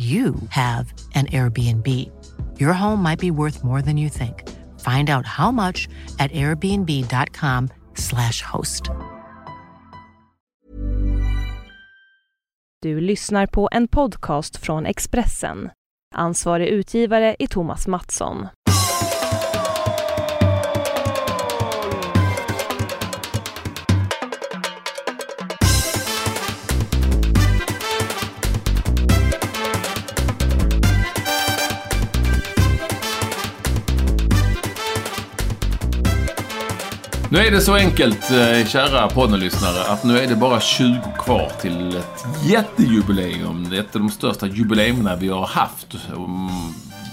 you have an Airbnb. Your home might be worth more than you think. Find out how much at airbnb.com/slash host. Du lyssnar på en podcast från Expressen. Ansvarig utgivare är Thomas Mattsson. Nu är det så enkelt, eh, kära poddenlyssnare, att nu är det bara 20 kvar till ett jättejubileum. Ett av de största jubileerna vi har haft. Mm,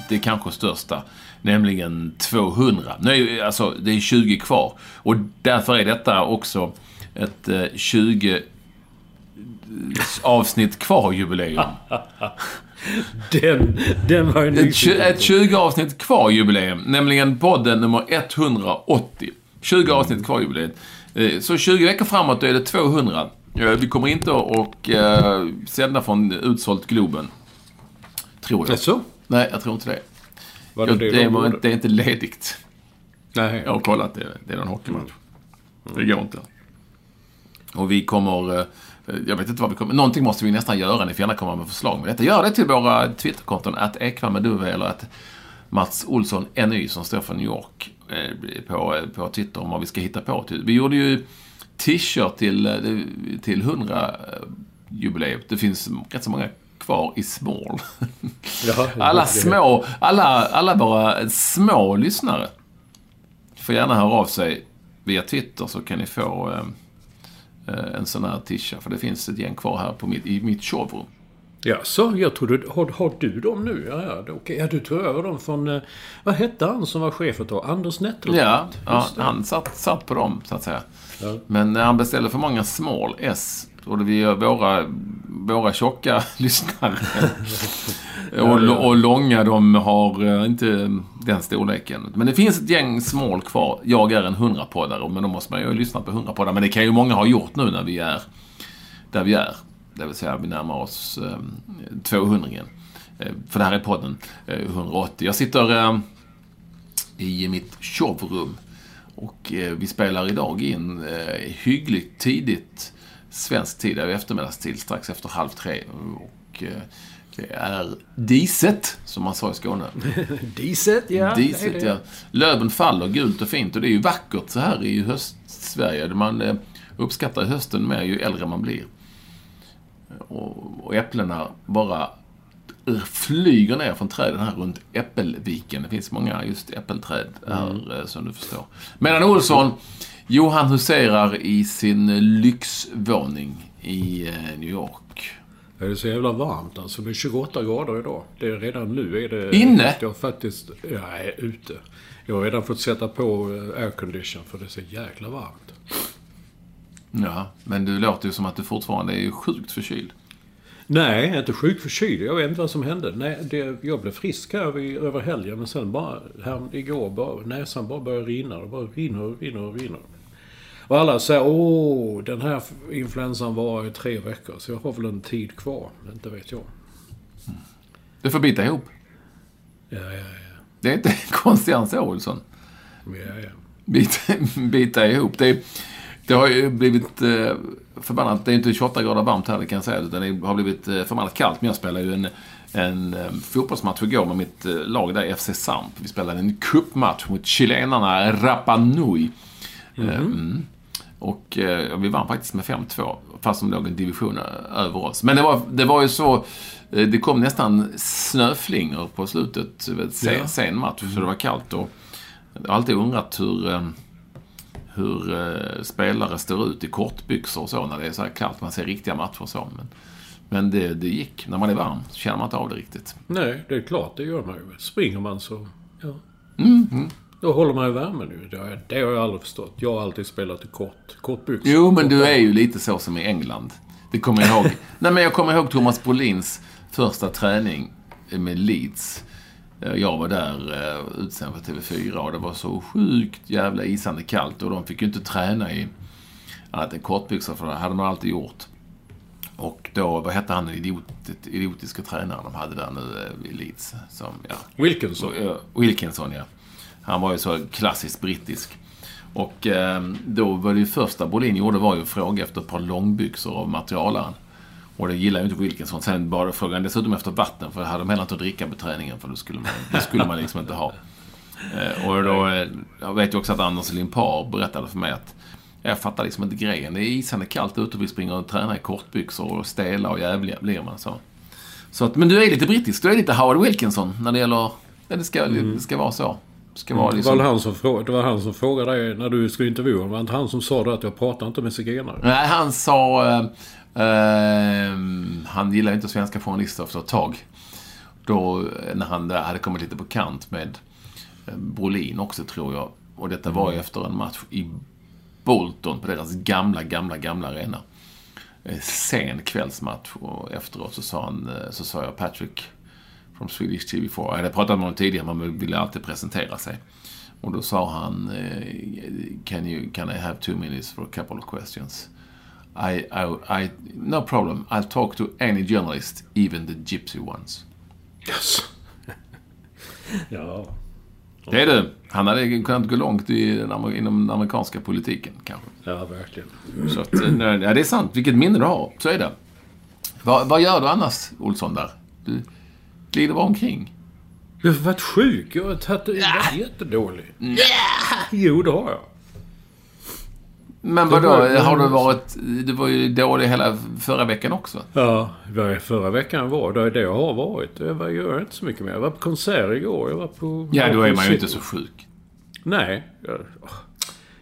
Det kanske största. Nämligen 200. Nu är, alltså, det är 20 kvar. Och därför är detta också ett eh, 20 avsnitt kvar-jubileum. Den, den var ju Ett, ett 20 avsnitt kvar jubileum, nämligen podden nummer 180. 20 avsnitt kvar jubileum. Eh, Så 20 veckor framåt då är det 200. Eh, Vi kommer inte att eh, sända från utsålt Globen. Tror jag. Jaså? Nej, jag tror inte det. Var Jag, det det, det var, det är inte ledigt. Nej, Jag har kollat det. Det är en hockeymatch. Det går inte. Och vi kommer... Jag vet inte vad vi kommer... Någonting måste vi nästan göra. Ni får gärna komma med förslag med detta. Gör det till våra Twitterkonton. Att Ekvall med Duve eller att Mats Olsson NY som står för New York på, på Twitter om vad vi ska hitta på. Vi gjorde ju t-shirt till, eh, till 100-jubileet. Det finns rätt så många kvar i small. Alla små, alla, alla våra små lyssnare får gärna höra av sig via Twitter så kan ni få eh, eh, en sån här tisha. För det finns ett gäng kvar här på mitt, i mitt showroom. Ja, så jag trodde... Har, har du dem nu? Ja, ja, okej. Ja, du tog över dem från... eh, Vad hette han som var chef tag? Anders Nettelbrand? Ja, ja han satt, satt på dem så att säga. Ja. Men när han beställde för många small S och vi våra, våra tjocka lyssnare och, och långa de har eh, inte den storleken. Men det finns ett gäng small kvar. Jag är en 100-poddare men då måste man ju lyssna på 100-poddar. Men det kan ju många ha gjort nu när vi är där vi är. Det vill säga vi närmar oss eh, 200 eh, För det här är podden eh, 180. Jag sitter eh, i mitt showroom. Och eh, vi spelar idag in eh, hyggligt tidigt svensk tid, över eftermiddagstid, strax efter halv tre. Och eh, det är diset, som man sa i Skåne. Diset, ja. diset, det det. ja. Löven faller gult och fint och det är ju vackert så här i höst-Sverige. Man eh, uppskattar hösten mer ju äldre man blir. Och, och äpplena bara flyger ner från träden här runt Äppelviken. Det finns många just äppelträd här, eh, som du förstår. Medan Olsson, Johan huserar i sin lyxvåning i eh, New York. Det är så jävla varmt alltså. Det är 28 grader idag. Det är redan nu är det... Inne? Jag faktiskt... Jag är ute. Jag har redan fått sätta på aircondition för det är så jäkla varmt. Ja, men du låter ju som att du fortfarande är sjukt förkyld. Nej, inte sjukt förkyld. Jag vet inte vad som hände. Nej, det, jag blev frisk här vid, över helgen men sen bara, här igår, bara, näsan bara började rinna. Det bara rinner och rinner och rinner. Och alla säger åh, den här influensan var i tre veckor så jag har väl en tid kvar. Inte vet jag. Du får bita ihop. Ja, ja, ja. Det är inte konstigare än så, Olsson. ja, ja. Bita, bita ihop. Det, det har ju blivit eh, förbannat... Det är inte 28 grader varmt här, det kan jag säga. Utan det har blivit eh, förbannat kallt. Men jag spelar ju en en eh, fotbollsmatch igår med mitt eh, lag där, FC Samp. Vi spelade en cupmatch mot chilenarna Rapa Nui. Eh, mm. Och vi vann faktiskt med 5-2, fast de låg en division över oss. Men det var, det var ju så, det kom nästan snöflingor på slutet, vet, sen, Ja. sen match, så det var kallt. Och jag har alltid undrat hur, hur eh, spelare står ut i kortbyxor och så när det är så här kallt. Man ser riktiga matcher och så. Men, men det, det gick. När man är varm så känner man inte av det riktigt. Nej, det är klart det gör man ju. Springer man så... Ja. Mm, Då håller man ju värmen ju. Det det har jag aldrig förstått. Jag har alltid spelat i kort, kortbyxor. Jo, men du är ju lite så som i England. Det kommer jag ihåg. Nej, men jag kommer ihåg Thomas Brolins första träning med Leeds. Eh, Jag var där eh, utsänd för TV4 och det var så sjukt jävla isande kallt och de fick ju inte träna i annat än kortbyxor för det hade man alltid gjort. Och då, vad hette han den idiot, idiotiska tränaren de hade där nu eh, i Leeds? Som, ja, Wilkinson. Wilkinson, ja. Han var ju så klassiskt brittisk. Och eh, då var det ju första Brolin gjorde var ju att fråga efter ett par långbyxor av materialaren. Och det gillar ju inte Wilkinson. Sen bara frågade han dessutom efter vatten, för det hade de heller inte att dricka på träningen, för det skulle man, det skulle man liksom inte ha. Eh, och då, eh, jag vet ju också att Anders Limpar berättade för mig att jag fattar liksom inte grejen. Det är isande kallt ute och vi springer och tränar i kortbyxor och stela och jävliga blir man så. så att, men du är lite brittisk. Du är lite Howard Wilkinson när det gäller... Ja, det ska, det ska vara så. Det ska vara Det liksom... var, han som frågade, det var han som frågade dig när du skulle intervjua honom. Var det inte han som sa det att jag pratar inte med zigenare? Nej, han sa... Eh, eh, han gillar inte svenska journalister efter ett tag. Då, när han hade kommit lite på kant med eh, Brolin också, tror jag. Och detta var ju efter en match i Bolton på deras gamla, gamla, gamla arena. Eh, Sen kvällsmatch och efteråt så sa, han, eh, så sa jag Patrick från Swedish TV4. Jag hade pratat med honom tidigare, man ville alltid presentera sig. Och då sa han, can, you, can I have two minutes for a couple of questions? I, I, I, no problem, I'll talk to any journalist, even the gypsy ones. Yes. ja. Det är du. Han hade kunnat gå långt i den, amer- inom den amerikanska politiken, kanske. ja, verkligen. Så att, eh, ja, det är sant. Vilket minne du har. Så är det. Vad, vad gör du annars, Olsson, där? Du glider bara omkring. Jag har varit sjuk. Jag har tagit... Jag var jättedålig. Jo, det har jag. Men vadå, har du varit... Du var ju dålig hela förra veckan också. Ja, förra veckan var. Det det jag har varit. Jag gör inte så mycket mer. Jag var på konsert igår. Jag var på... Ja, då är man ju inte så sjuk. Nej. Jag.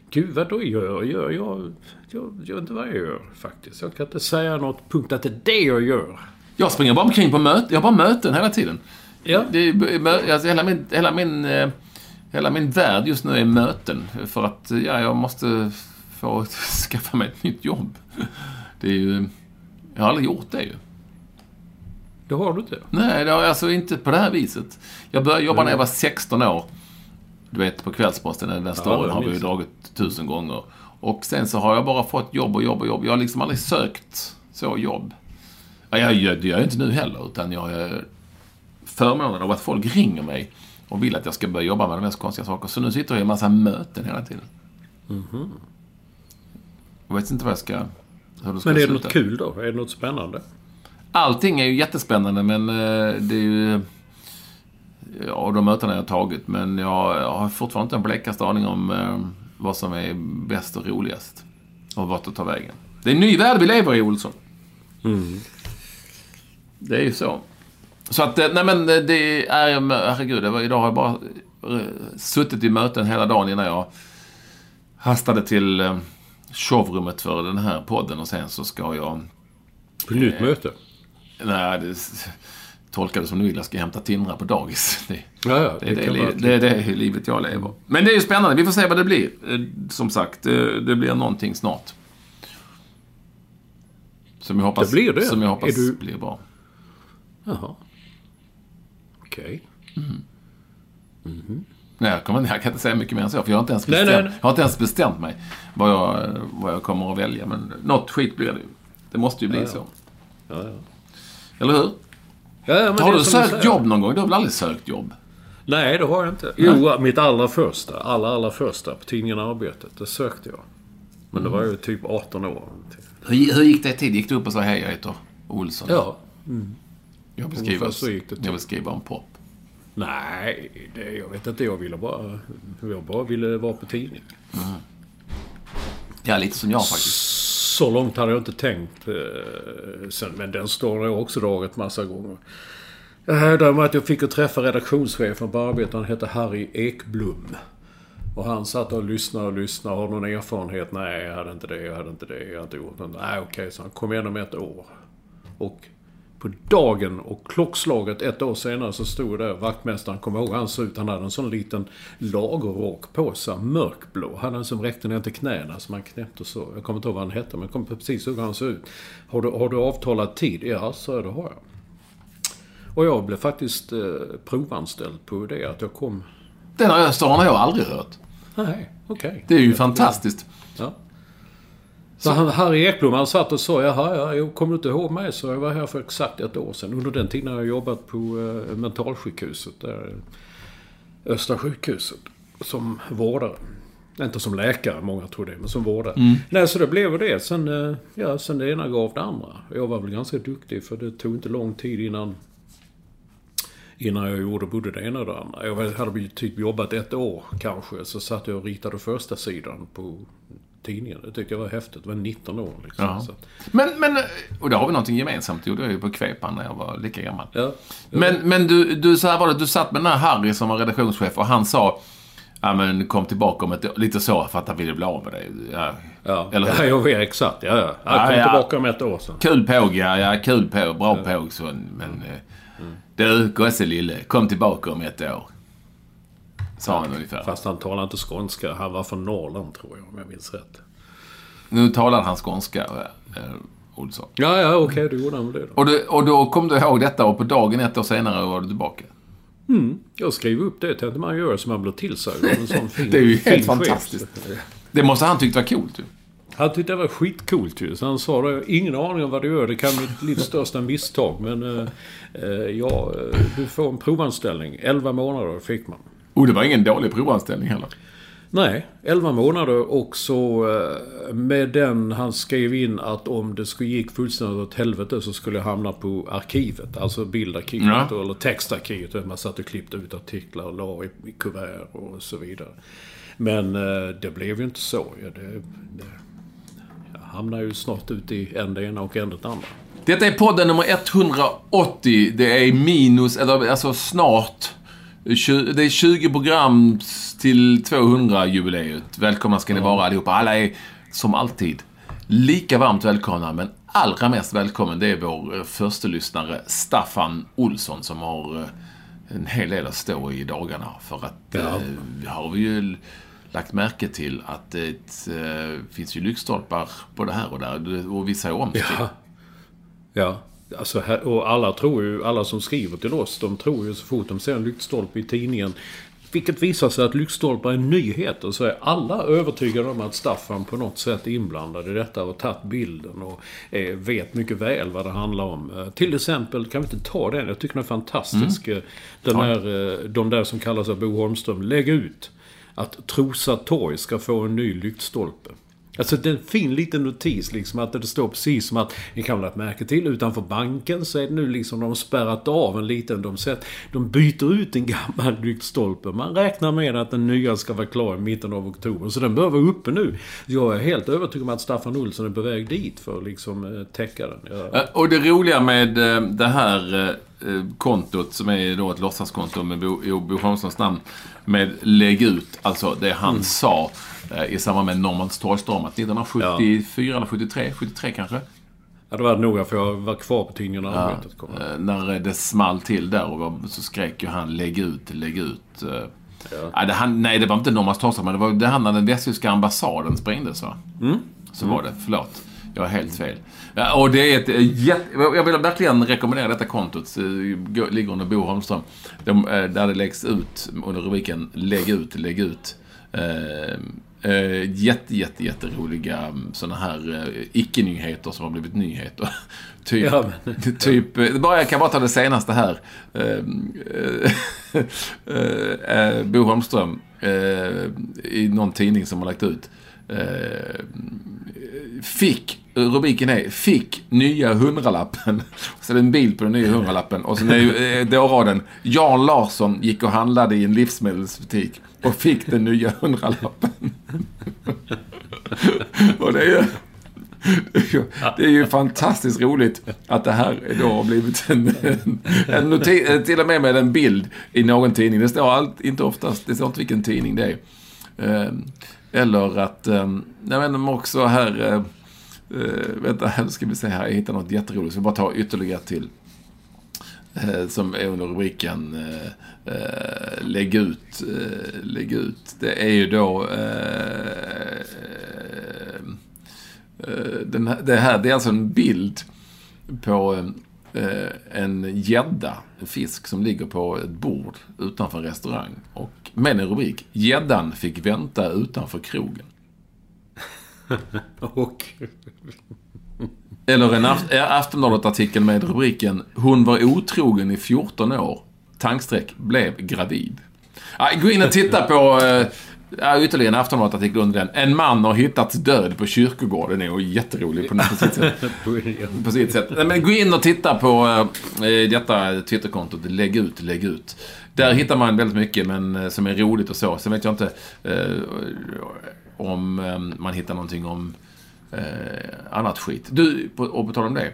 Gud, vad då gör jag? Jag, jag, vet inte vad jag gör faktiskt. Jag kan inte säga något punkt att det är det jag gör. Jag springer bara omkring på möten. Jag har bara möten hela tiden. Ja. Det är, alltså, hela, min, hela, min, eh, hela min värld just nu är möten. För att ja, jag måste få skaffa mig ett nytt jobb. Det är ju... Jag har aldrig gjort det ju. Det har du inte. Nej, det har alltså inte på det här viset. Jag började jobba när jag var 16 år. Du vet, på Kvällsposten, den där storyn har vi ju dragit tusen gånger. Och sen så har jag bara fått jobb och jobb och jobb. Jag har liksom aldrig sökt så jobb. Ja, jag gör, det gör jag inte nu heller, utan jag är förmånen av att folk ringer mig och vill att jag ska börja jobba med de mest konstiga saker. Så nu sitter jag i en massa möten hela tiden. Jag vet inte vad jag ska... Hur det ska Men är det sluta. något kul då? Är det något spännande? Allting är ju jättespännande men eh, det är ju... Ja, de mötena jag har tagit. Men jag, har fortfarande inte en blekaste aning om eh, vad som är bäst och roligast. Och vart det tar vägen. Det är en ny värld vi lever i, Olsson. Det är ju så. Så att, eh, nej men det är... Herregud, det var, idag har jag bara suttit i möten hela dagen innan jag hastade till eh, shovrummet för den här podden och sen så ska jag På nytt möte? Nej, det tolkar det som du vill. Jag ska hämta Tindra på dagis. Det, Ja, ja. det, är det, li- vara- det är det livet jag lever. Men det är ju spännande. Vi får se vad det blir. Eh, Som sagt, det, det blir någonting snart. Som jag hoppas, Det blir det? Som jag hoppas du- blir bra. Jaha. Okej. Nej, jag, kommer, jag kan inte säga mycket mer än så, för jag har inte ens Nej, bestämt, nej, nej. Jag har inte ens bestämt mig vad jag, vad jag kommer att välja. Men något skit blir det ju. Det måste ju bli Ja, så. Ja, ja. Eller hur? Har du sökt jobb någon gång? Du har väl aldrig sökt jobb? Nej, det har jag inte. Jo, mitt allra första. Allra, allra första på tidningen Arbetet. Det sökte jag. Men det var ju typ 18 år. Hur, hur gick det till? Gick du upp och sa hej, jag heter Olsson? Ja. Jag gick det till. jag skriva om pop. Nej, det, jag vet inte. Jag ville bara... Jag bara ville vara på tidning. Ja, lite som jag faktiskt. Så långt hade jag inte tänkt. eh, Sen, men den har jag också dragit massa gånger. Jag hävdar med att jag fick att träffa redaktionschefen på arbetet. Han hette Harry Ekblom. Och han satt och lyssnade och lyssnade. Har någon erfarenhet? Nej, jag hade inte det. Jag hade inte det. Jag har inte gjort något. Nej, okej, så han kom igen om ett år. Och på dagen och klockslaget ett år senare så stod där vaktmästaren, kommer ihåg han såg ut, han hade en sån liten lagerrock på sig, mörkblå. Han hade en som räckte ner till knäna så man knäppte så. Jag kommer inte ihåg vad han hette men jag kommer precis ihåg hur han såg ut. Har du, har du avtalad tid? Ja, så det har jag. Och jag blev faktiskt eh, provanställd på det att jag kom... Den här storyn har jag aldrig hört. Nej, okej. Det är ju fantastiskt. Ja. Så han, Harry Ekblom han satt och sa, jaha, ja, jag kommer inte ihåg mig? Så jag var här för exakt ett år sedan. Under den tiden har jag jobbat på eh, mentalsjukhuset, där, Östra sjukhuset, som vårdare. Inte som läkare, många tror det, men som vårdare. Nej, så det blev det. Sen, eh, ja, sen det ena gav det andra. Jag var väl ganska duktig, för det tog inte lång tid innan Innan jag gjorde både det ena och det andra. Jag hade typ jobbat ett år kanske. Så satt jag och ritade första sidan på tidningen. Det tyckte jag var häftigt. Det var 19 år liksom. Ja. Men, men, och där har vi någonting gemensamt. Det gjorde jag ju på Kvepan när jag var lika gammal. ja. Men, men du, du, så här var det, du satt med den här Harry som var redaktionschef och han sa Ja men kom tillbaka om ett. Lite så för att han ville bli av med dig. Ja. Ja, Eller ja hur? jag vet exakt. Ja, ja. Jag Ja, kom ja. tillbaka om ett år sedan. Kul påg, ja, ja. Kul påg. Bra påg. Så, men eh, du, gosse lille. Kom tillbaka om ett år. Sa han ungefär. Fast han talade inte skånska. Han var från Norrland tror jag, om jag minns rätt. Nu talade han skånska, eh, Olsson. Ja, ja, okej. då gjorde han det då. Och, du, och då kom du ihåg detta och på dagen ett år senare var du tillbaka. Jag skrev upp det. Tänkte man göra som man blir tillsagd av en sån fin Det är ju helt chef. fantastiskt. Det måste han tyckt var coolt ju. Han tyckte det var skitcoolt ju. Så han sa det. Ingen aning om vad du gör. Det kan bli ditt livs största misstag. Men eh, eh, ja, eh, du får en provanställning. 11 månader fick man. Och det var ingen dålig provanställning heller. Nej, 11 månader och så eh, med den han skrev in att om det skulle gick fullständigt åt helvete så skulle jag hamna på arkivet. Alltså bildarkivet Ja. eller textarkivet. där Man satt och klippte ut artiklar och la i, i kuvert och så vidare. Men eh, det blev ju inte så. Ja, det, det, jag hamnar ju snart ute i en det ena och en det andra. Detta är podden nummer 180. Det är minus, eller alltså snart. Det är 20 program till 200-jubileet. Välkomna ska ni vara allihopa. Alla är som alltid lika varmt välkomna, men allra mest välkommen det är vår eh, första lyssnare Staffan Olsson som har eh, en hel del att stå i dagarna. För att Ja. eh, vi har vi ju lagt märke till att det eh, finns ju lyktstolpar både här och där. Och vissa är omstridda. Ja. Ja. Alltså, här, och alla tror ju, alla som skriver till oss, de tror ju så fort de ser en lyktstolpe i tidningen vilket visar sig att lyktstolpar är nyheter. Så är alla övertygade om att Staffan på något sätt är inblandad i detta och tagit bilden och eh, vet mycket väl vad det handlar om. Eh, till exempel, kan vi inte ta den? Jag tycker den är fantastisk. Eh, Den här, de där som kallar sig Bo Holmström. Lägg ut att Trosa torg ska få en ny lyktstolpe. Alltså det är en fin liten notis liksom att det står precis som att ni kan väl ha märke till utanför banken så är det nu liksom de har spärrat av en liten, de, sett, de byter ut en gammal lyktstolpe. Man räknar med att den nya ska vara klar i mitten av oktober så den bör vara uppe nu. Jag är helt övertygad om att Staffan Olsson är på väg dit för att liksom eh, täcka den. Jag, eh, Och det roliga med eh, det här kontot, som är då ett låtsaskonto med Bo, Bo Holmströms namn, med lägg ut, alltså det han sa i samband med Norrmalmstorgsdramat 1974 eller 73, 73 kanske? ja, det var det nog för jag var kvar på tidningen när Ja, arbetet kom. eh, när det small till där och så skrek ju han lägg ut, lägg ut. eh. Ja, det, han, nej, det var inte Norrmalmstorgsdramat, men det var det han när den västtyska ambassaden sprängdes va? Så var det, förlåt. Jag har helt fel. Ja, och det är ett eh, jätte... Jag vill verkligen rekommendera detta kontot. Eh, gå- Ligger under Bo Holmström. De, eh, där det läggs ut under rubriken Lägg ut, lägg ut. Eh, jätte, jätte, jätteroliga sådana här eh, icke-nyheter som har blivit nyheter. typ, Ja, men- typ eh, bara, jag kan bara ta det senaste här. Eh, eh, eh, Bo Holmström eh, i någon tidning som har lagt ut. Fick rubriken är Fick nya hundralappen. Så det är en bild på den nya hundralappen. Och sen är eh, dåraden Jan Larsson gick och handlade i en livsmedelsbutik och fick den nya hundralappen. och det är ju... Det är ju fantastiskt roligt att det här då har blivit en, en, noti- till och med med en bild i någon tidning. Det står allt, inte oftast, det står inte vilken tidning det är. Ehm, eller att, ehm, nej men också här, eh, Uh, vänta, nu ska vi se här, jag hittar något jätteroligt. Så vi bara ta ytterligare till. Eh, som är under rubriken eh, Lägg ut, lägg ut. Det är ju då den här, det här, det är alltså en bild på en gädda, en fisk som ligger på ett bord utanför en restaurang. Och med en rubrik. Gäddan fick vänta utanför krogen. och... Eller en Aftonbladet-artikel med rubriken Hon var otrogen i 14 år. Tankstreck blev gravid. Ja, gå in och titta på Ja, ytterligare en Aftonbladet-artikel under den. En man har hittats död på kyrkogården. Det är ju jätterolig på, på sitt sätt. på sitt sätt. Men gå in och titta på äh, detta Twitterkontot. Lägg ut, lägg ut. Där hittar man väldigt mycket men, eh, som är roligt och så. Sen vet jag inte eh, om eh, man hittar någonting om eh, annat skit. Du, och på tal om det.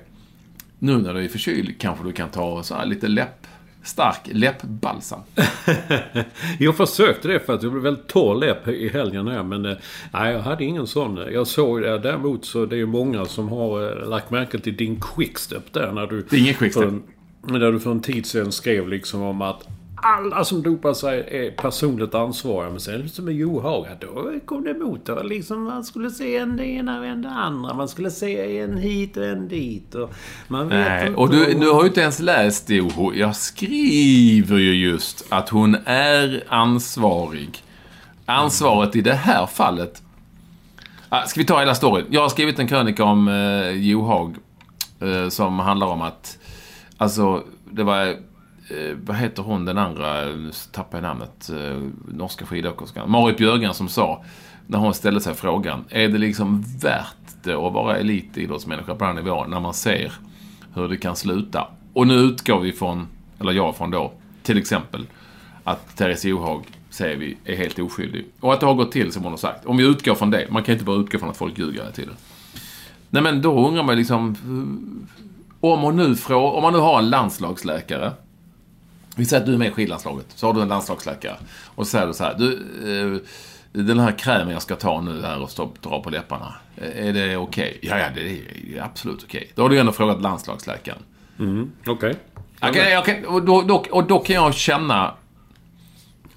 Nu när du är förkyld kanske du kan ta så här lite läpp stark läppbalsam. jag försökte det för att jag blev väldigt torr läpp i helgen här, men eh, nej, jag hade ingen sån. Jag såg det däremot så det är många som har lagt märke till din quickstep där när du... Det är ingen quickstep. När du för en tid sedan skrev liksom om att alla som dopar sig är personligt ansvariga. Men sen som med Johaga, då kom det emot. Det liksom, man skulle se en det ena och en det andra. Man skulle se en hit och en dit. Och man vet Nej, inte och du, du har ju inte ens läst det. Jag skriver ju just att hon är ansvarig. Ansvaret i det här fallet... Ska vi ta hela storyn? Jag har skrivit en krönika om eh, Johag. Eh, som handlar om att... Alltså, det var Eh, vad heter hon den andra, tappar jag namnet, eh, norska skidåkerskan. Marit Björgen som sa, när hon ställde sig frågan, är det liksom värt det att vara elitidrottsmänniska på den nivån när man ser hur det kan sluta? Och nu utgår vi från, eller jag från då, till exempel, att Therese Johaug säger vi är helt oskyldig. Och att det har gått till som hon har sagt. Om vi utgår från det. Man kan inte bara utgå från att folk ljuger hela tiden. Nej men då undrar man liksom... Om, hon nu frå, om man nu har en landslagsläkare vi säger att du är med i skidlandslaget. Så har du en landslagsläkare. Och så säger du så här. Du, eh, den här krämen jag ska ta nu här och stå, dra på läpparna. Eh, är det okej? Okay? Ja, ja, det är absolut okej. Okay. Då har du ändå frågat landslagsläkaren. Mm, okej. Okay. Okay, okay. Och, då, då, och då kan jag känna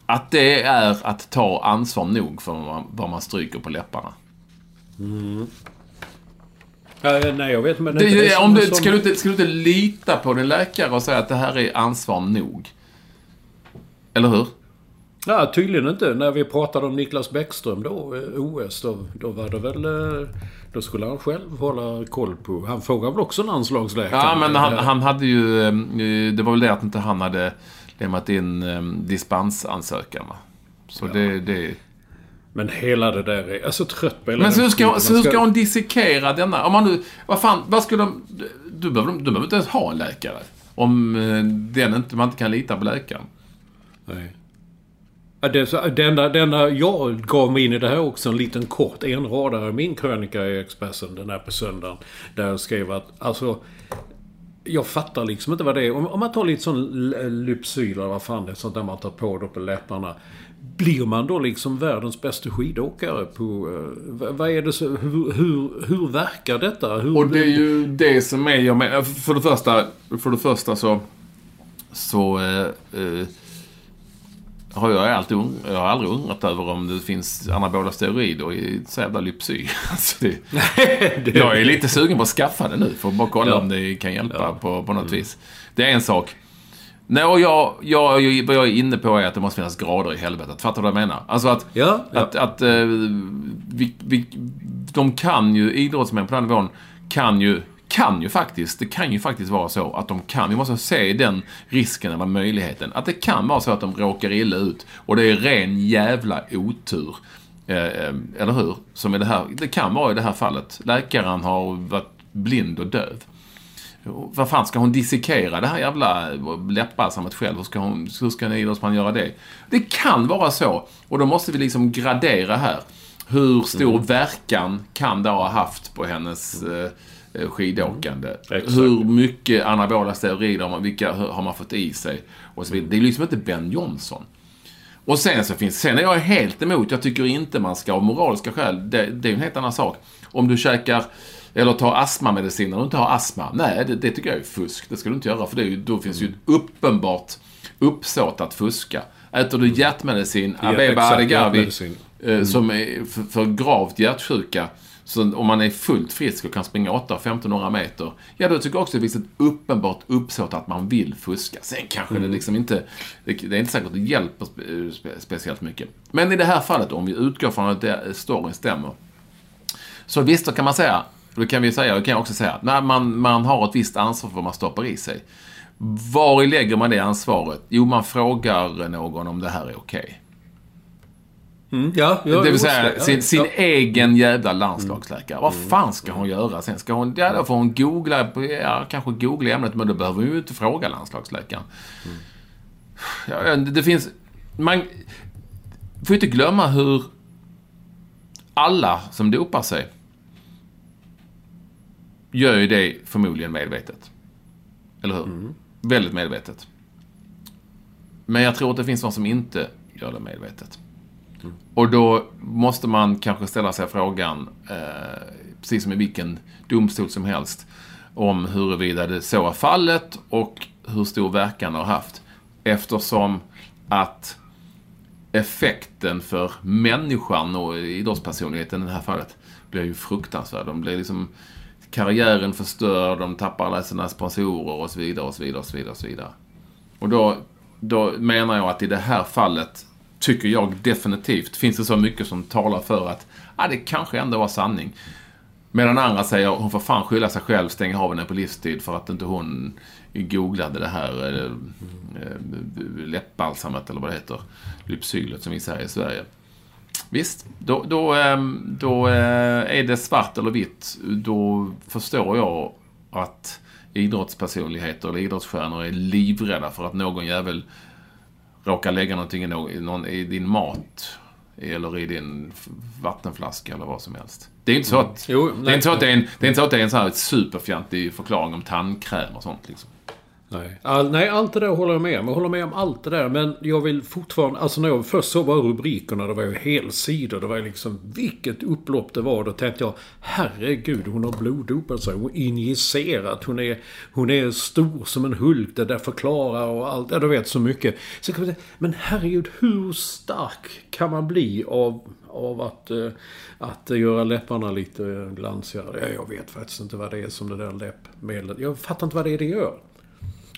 att det är att ta ansvar nog för vad man, vad man stryker på läpparna. Mm. Ja, nej, jag vet men det, det, om du, som... ska, du inte, ska du inte lita på din läkare och säga att det här är ansvar nog? Eller hur? Ja, tydligen inte. När vi pratade om Niklas Bäckström då, eh, OS, då, då var det väl... Eh, då skulle han själv hålla koll på... Han frågade väl också landslagsläkaren? Ja, men han, han hade ju... Eh, det var väl det att inte han hade lämnat in dispensansökan, va? Så ja. det, det... Men hela det där är... Jag är så trött på hela Men så hur ska, så hur ska hon dissekera denna? Om man nu... Vad fan, vad skulle de... Du behöver, du behöver inte ens ha en läkare. Om eh, den inte, man inte kan lita på läkaren. Nej. Det, det, enda, det enda jag gav mig in i det här också, en liten kort enradare i min krönika i Expressen den här på söndagen. Där jag skrev att, alltså... Jag fattar liksom inte vad det är. Om, om man tar lite sån Lypsyl eller vad fan det är, sånt där man tar på då på läpparna. Blir man då liksom världens bästa skidåkare på... Uh, vad är det så, hur, hur, hur verkar detta? Hur, och det är ju det som är, jag menar, för det första, för det första så... Så... Uh, uh, har jag, alltid, jag har aldrig undrat över om det finns anabola steroider i så jävla Lypsy. Alltså det, jag är lite sugen på att skaffa det nu för att bara kolla ja. om det kan hjälpa ja. på, på något mm. vis. Det är en sak. Nej, och jag, jag, vad jag är inne på är att det måste finnas grader i helvetet. Fattar du vad jag menar? Alltså att... Ja, ja. att, att uh, vi, vi, de kan ju, idrottsmän på den nivån, kan ju, kan ju faktiskt, det kan ju faktiskt vara så att de kan, vi måste se den risken eller möjligheten, att det kan vara så att de råkar illa ut och det är ren jävla otur. Eh, eh, eller hur? Som i det här, det kan vara i det här fallet. Läkaren har varit blind och döv. Vad fan, ska hon dissekera det här jävla läppbalsamet själv? Hur ska, hon, hur ska en idrottsman göra det? Det kan vara så. Och då måste vi liksom gradera här. Hur stor mm. verkan kan det ha haft på hennes eh, eh skidåkande? Mm. Hur mycket anabola steroider, vilka har man fått i sig? Och så vidare. Det är liksom inte Ben Johnson. Och sen så finns, sen är jag helt emot, jag tycker inte man ska av moraliska skäl, det, det är en helt annan sak. Om du käkar eller tar astmamedicin när du inte har astma. Nej, det, det, tycker jag är fusk. Det ska du inte göra för det är, då finns ju ett uppenbart uppsåt att fuska. Äter du hjärtmedicin, ja, Abeba Adegawi, eh, mm. som är för, för gravt hjärtsjuka, så om man är fullt frisk och kan springa 8-1500 meter, ja då tycker jag också det finns ett uppenbart uppsåt att man vill fuska. Sen kanske mm. det liksom inte, det, det, är inte säkert att det hjälper spe, speciellt mycket. Men i det här fallet, om vi utgår från att det, storyn stämmer, så visst, då kan man säga, då kan vi säga, och kan jag också säga, när man, man har ett visst ansvar för vad man stoppar i sig. Var lägger man det ansvaret? Jo, man frågar någon om det här är okej. Okay. Mm, ja, ja, det vill säga sin, sin ja. egen jävla landslagsläkare. Mm. Vad fan ska hon göra sen? Ska hon, ja, då får hon googla, ja, kanske googla ämnet, men då behöver hon ju inte fråga landslagsläkaren. Mm. Ja, det finns... Man får inte glömma hur alla som dopar sig gör ju det förmodligen medvetet. Eller hur? Mm. Väldigt medvetet. Men jag tror att det finns de som inte gör det medvetet. Mm. Och då måste man kanske ställa sig frågan, eh, precis som i vilken domstol som helst, om huruvida det så är fallet och hur stor verkan det har haft. Eftersom att effekten för människan och idrottspersonligheten i det här fallet blir ju fruktansvärd. De blir liksom karriären förstörd, de tappar alla sina sponsorer och så vidare och så vidare och så vidare. Och, så vidare. och då, då menar jag att i det här fallet tycker jag definitivt finns det så mycket som talar för att ah, det kanske ändå var sanning. Medan andra säger hon får fan skylla sig själv, stänga av henne på livstid för att inte hon googlade det här eh, eh läppbalsamet eller vad det heter. Lypsylet som vi säger i Sverige. Visst, då, då, ehm, då eh, är det svart eller vitt. Då förstår jag att idrottspersonligheter eller idrottsstjärnor är livrädda för att någon jävel råkar lägga någonting i, någon, i din mat. Eller i din vattenflaska eller vad som helst. Det är inte så att, mm. jo, det är inte så att det är en, det är inte så att det är en sån här superfjantig förklaring om tandkräm och sånt liksom. Nej. All, nej, allt det där håller jag med om. Jag håller med om allt det där. Men jag vill fortfarande... Alltså när jag först såg bara rubrikerna, det var ju helsidor. Det var ju liksom vilket upplopp det var. Då tänkte jag, herregud, hon har bloddopat sig. Hon injicerat. Hon är, hon är stor som en Hulk. Det där förklarar och allt. Ja, du vet så mycket. Så kan man säga, men herregud, hur stark kan man bli av, av att, eh, att göra läpparna lite glansigare? Jag vet faktiskt inte vad det är som det där läppmedlet... Jag fattar inte vad det är det gör.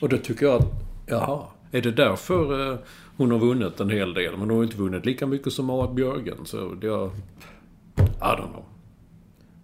Och då tycker jag att, jaha, är det därför eh, hon har vunnit en hel del? Men hon har inte vunnit lika mycket som Marit Björgen. Så det, I don't know.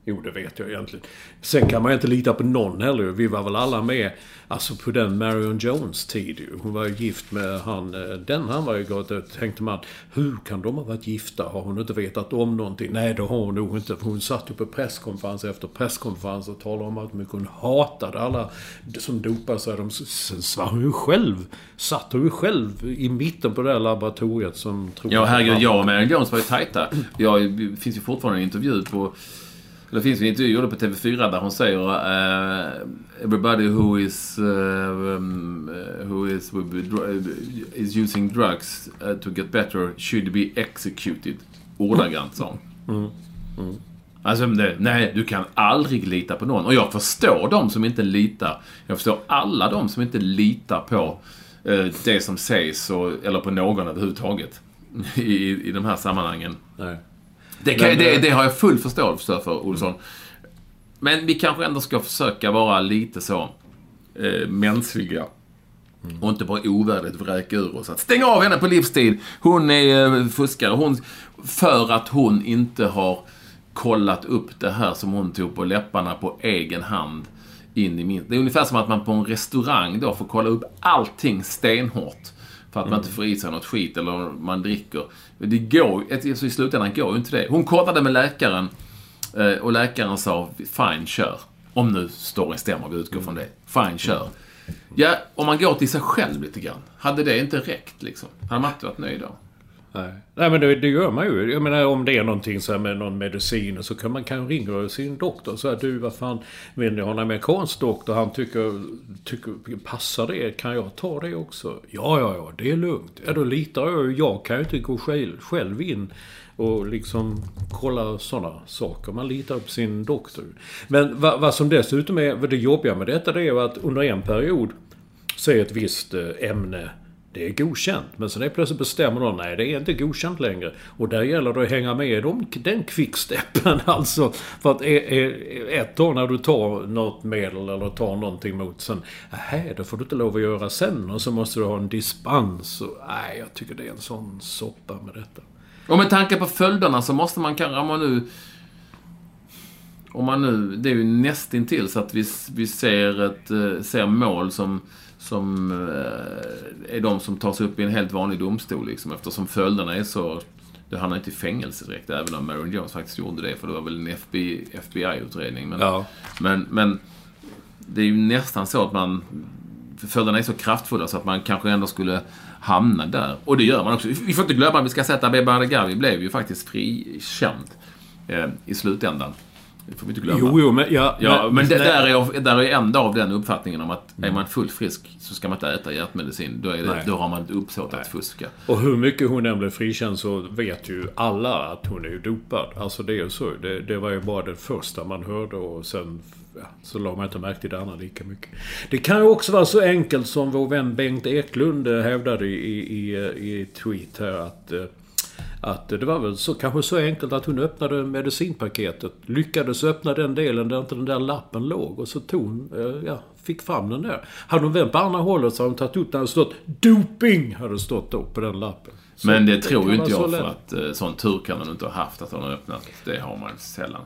Jo, det vet jag egentligen. Sen kan man inte lita på någon heller. Vi var väl alla med alltså på den Marion Jones tid. Hon var ju gift med han, eh, den han var ju gått ut. Tänkte man, hur kan de ha varit gifta? Har hon inte vetat om någonting? Nej, det har hon nog inte. Hon satt ju på presskonferens efter presskonferens och talade om att hon hatade alla som dopade sig. De, sen var hon ju själv, satt hon ju själv i mitten på det där laboratoriet som... Ja, herregud. Jag och Marion Jones var ju tajta. Jag, det finns ju fortfarande en intervju på det finns en intervju gjord på TV4 där hon säger uh, Everybody who is, uh, um, who is, is using drugs to get better should be executed. Ordagrant sa mm. mm. Alltså, det, nej, du kan aldrig lita på någon. Och jag förstår de som inte litar. Jag förstår alla de som inte litar på uh, det som sägs, och, eller på någon överhuvudtaget. I, i de här sammanhangen. Nej. Det, kan, det, det, har jag full förståelse för, Olsson. Men vi kanske ändå ska försöka vara lite så eh, mänskliga. Mm. Och inte bara ovärdigt vräka ur oss att stäng av henne på livstid. Hon är eh, fuskare. Hon, för att hon inte har kollat upp det här som hon tog på läpparna på egen hand in i min... Det är ungefär som att man på en restaurang då får kolla upp allting stenhårt För att man inte får i sig något skit eller man dricker. Det går alltså I slutändan går ju inte det. Hon kollade med läkaren eh, och läkaren sa fine, kör. Om nu storyn stämmer, vi utgår från det. Fine, kör. Ja, om man går till sig själv lite grann. Hade det inte räckt liksom? Hade man inte varit nöjd då? Nej. Nej, men det, det gör man ju. Jag menar om det är någonting så här med någon medicin så kan man kan ringa sin doktor och säga du vad fan, men jag har en amerikansk doktor, han tycker, tycker, passar det? Kan jag ta det också? Ja, ja, ja, det är lugnt. Ja, då litar jag Jag kan ju inte gå själv, själv in och liksom kolla sådana saker. Man litar på sin doktor. Men vad, vad som dessutom är det jobbiga med detta det är ju att under en period så är ett visst eh, ämne det är godkänt. Men sen är plötsligt bestämmer de nej det är inte godkänt längre. Och där gäller det att hänga med i de, den kvicksteppen alltså. För att ett år när du tar något medel eller tar någonting mot sen. Nej, det får du inte lov att göra sen. Och så måste du ha en dispens. Och, nej, jag tycker det är en sån soppa med detta. Och med tanke på följderna så måste man kanske, om man nu... Om man nu, det är ju nästintill så att vi, vi ser, ett, eh, ser mål som som eh, är de som tas upp i en helt vanlig domstol liksom, eftersom följderna är så... Det hamnar inte i fängelse direkt, även om Marion Jones faktiskt gjorde det, för det var väl en FBI, FBI-utredning. Men, Ja. men, men det är ju nästan så att man... Följderna är så kraftfulla så att man kanske ändå skulle hamna där. Och det gör man också. Vi får inte glömma, vi ska säga att Abebe Bardghani blev ju faktiskt frikänd eh, i slutändan. Det får vi inte glömma. Jo, jo, men... Ja, Ja, men det, nej. där, är jag, där är jag ändå av den uppfattningen om att är man fullt frisk så ska man inte äta hjärtmedicin. Då, är det, då har man ett uppsåt att fuska. Och hur mycket hon än blev frikänd så vet ju alla att hon är ju dopad. Alltså det är ju så. Det, det var ju bara det första man hörde och sen ja, så la man inte märke till det andra lika mycket. Det kan ju också vara så enkelt som vår vän Bengt Eklund eh, hävdade i, i, i, i tweet här att eh, att det var väl så, kanske så enkelt att hon öppnade medicinpaketet. Lyckades öppna den delen där inte den där lappen låg. Och så tog hon, eh, ja, fick fram den där. Hade hon vänt på andra hållet så hade hon tagit upp den. hade stått DOPING! Hade tror då på den lappen. Så Men det tror kan ju inte jag för att eh, sån tur kan man inte ha haft att hon har öppnat. Det har man sällan.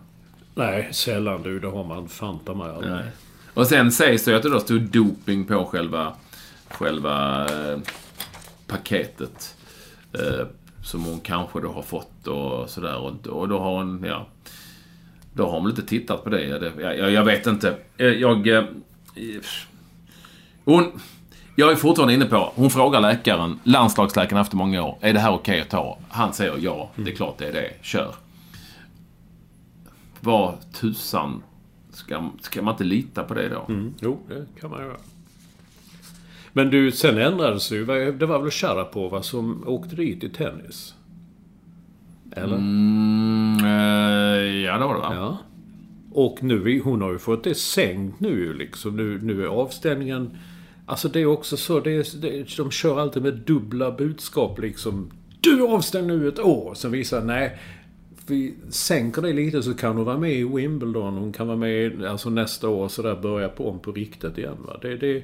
Nej, sällan du. Det har man fanta mig aldrig. Nej. Och sen sägs det ju att det då stod doping på själva, själva eh, paketet. Som hon kanske då har fått och sådär. Och, och då har hon, ja... Då har hon väl inte tittat på det. det jag, jag, vet inte. Eh, jag... eh, Hon... Jag är fortfarande inne på, hon frågar läkaren, landslagsläkaren efter många år, är det här okej att ta? Han säger ja, det är klart det är det. Kör. Vad tusan ska, ska man inte lita på det då? Mm, jo, det kan man göra. Men du, sen ändrades det ju. Det var väl Sharapova som åkte dit i tennis? Eller? Mm, eh, ja, det var det va? Ja. Och nu, hon har ju fått det sänkt nu liksom. Nu, nu är avställningen... Alltså det är också så, det är, det, de kör alltid med dubbla budskap liksom. Du är avstängd nu ett år! Sen visar nej, vi sänker det lite så kan hon vara med i Wimbledon. Hon kan vara med alltså nästa år så där börja på om på riktigt igen. Va? Det, det,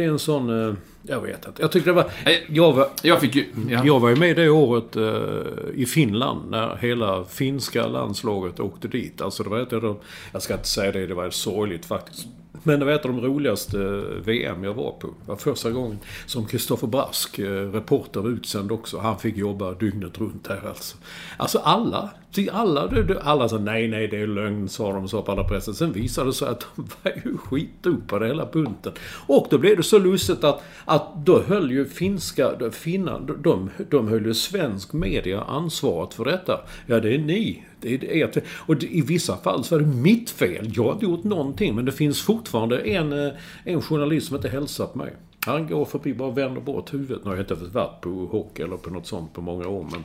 det är en sån... eh, Jag vet inte. Jag tyckte det var... Jag var, Jag fick ju... Ja. jag var ju med det året eh, i Finland när hela finska landslaget åkte dit. Alltså det var ett av de, Jag ska inte säga det, det var sorgligt faktiskt. Men det var ett av de roligaste eh, VM jag var på. Det var första gången som Kristoffer Brask, eh, reporter, var utsänd också. Han fick jobba dygnet runt här alltså. Alltså alla, alla, alla sa nej, nej, det är lögn, sa de så på alla pressen. Sen visade det sig att de var ju skitdopade hela bunten. Och då blev det så lustigt att, att då höll ju finska, finnar, de, de höll ju svensk media ansvaret för detta. Ja, det är ni. Det är ert fel. Och i vissa fall så är det mitt fel. Jag har inte gjort någonting. Men det finns fortfarande en, eh, en journalist som inte hälsat mig. Han går förbi bara vänder bort huvudet. Nu har jag inte varit på hockey eller på något sånt på många år. Men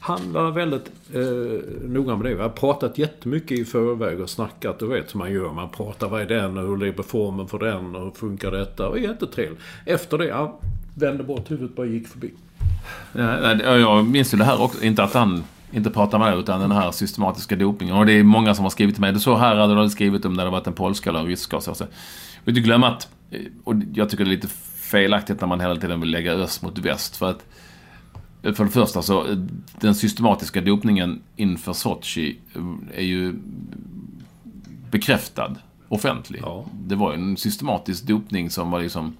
han var väldigt eh, noga med det. Vi har pratat jättemycket i förväg och snackat. Du vet som man gör. Man pratar vad är den och hur ligger formen för den och hur funkar detta. Och jättetrevligt. Efter det, han vände bort huvudet och bara gick förbi. Ja, jag minns ju det här också. Inte att han inte pratar med utan den här systematiska dopingen. Och det är många som har skrivit till mig. Det så här hade de skrivit om det hade varit en polska eller en ryska och så. så. Och inte glömma att, eh, och jag tycker det är lite felaktigt när man hela tiden vill lägga öst mot väst. För att eh, för det första så, eh, den systematiska dopningen inför Sochi är ju bekräftad offentlig. Ja. Det var ju en systematisk dopning som var liksom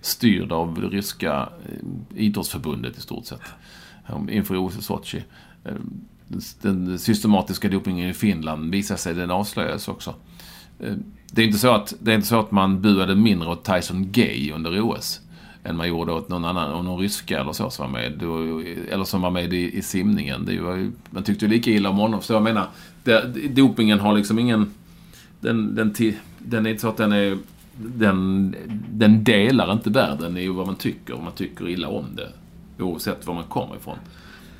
styrd av det ryska idrottsförbundet i stort sett. Inför OS i Sochi. Eh, den systematiska dopingen i Finland visar sig, den avslöjades också. Eh, det är inte så att, det är inte så att man buade mindre åt Tyson Gay under OS än man gjorde åt någon annan, någon ryska eller så som var med. Eller som var med i, i simningen. Det var ju, man tyckte ju lika illa om honom. Så jag menar, det, dopingen har liksom ingen... Den, den, den är inte så att den är... Den, den delar inte världen i vad man tycker. Man tycker illa om det. Oavsett var man kommer ifrån.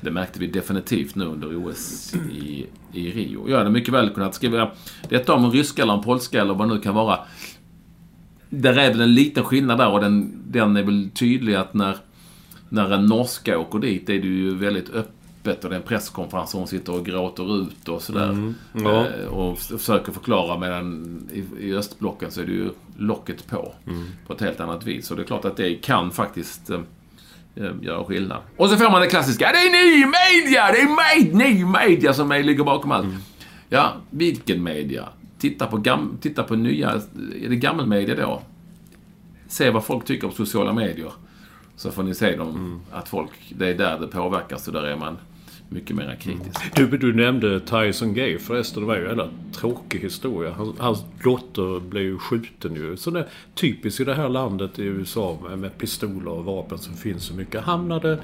Det märkte vi definitivt nu under OS i, i Rio. Jag hade mycket väl kunnat skriva detta om en ryska eller en polska eller vad det nu kan vara. Där är väl en liten skillnad där och den, den är väl tydlig att när, när en norska åker dit är det ju väldigt öppet och det är en presskonferens och hon sitter och gråter ut och sådär. Mm, ja. eh, och försöker förklara medan i, i östblocken så är det ju locket på. Mm. På ett helt annat vis. Och det är klart att det kan faktiskt eh, göra skillnad. Och så får man det klassiska. Det är ny media! Det är med, ny media som är, ligger bakom allt. Mm. Ja, vilken media? Titta på, gam, titta på nya... Är det gammelmedia då? Se vad folk tycker om sociala medier. Så får ni se dem, mm. att folk... Det är där det påverkas så där är man mycket mer kritisk. Du, du nämnde Tyson Gay förresten. Det var ju en jävla tråkig historia. Hans, hans dotter blev ju skjuten ju. Så det typiskt i det här landet i USA med, med pistoler och vapen som finns så mycket. Hamnade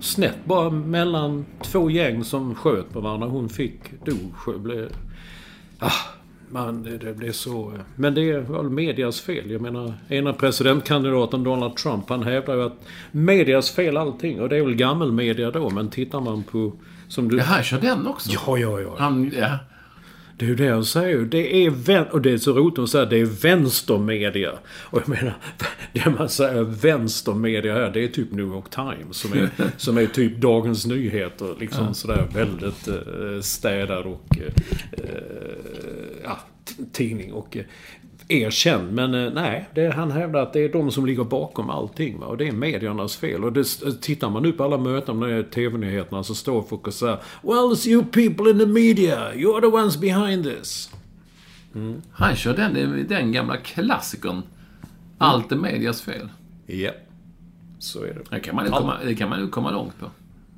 snett bara mellan två gäng som sköt på varandra. Hon fick, dog, blev... Ah, man, det, blev så... Men det var medias fel. Jag menar, ena presidentkandidaten Donald Trump, han hävdar ju att medias fel allting. Och det är väl gammelmedia då, men tittar man på... Som du... Jaha, kör den också? Ja, ja, ja. Han, ja. Det är ju det jag säger. Det är vän och det är så roligt att säga det är vänstermedia. Och jag menar, det man säger vänstermedia här, det är typ New York Times. Som är, som är typ Dagens Nyheter. Liksom ja. sådär väldigt uh, städad och uh, ja, tidning. Och uh, erkänd. Men eh, nej, det, han hävdar att det är de som ligger bakom allting. Va? Och det är mediernas fel. Och det, tittar man nu på alla möten med TV-nyheterna så står folk och säger Well, it's you people in the media. You're the ones behind this. Mm. Han kör den, den gamla klassikern. Allt är medias fel. Ja. Yep. Så är det. Det kan man ju komma, det kan man ju komma långt på.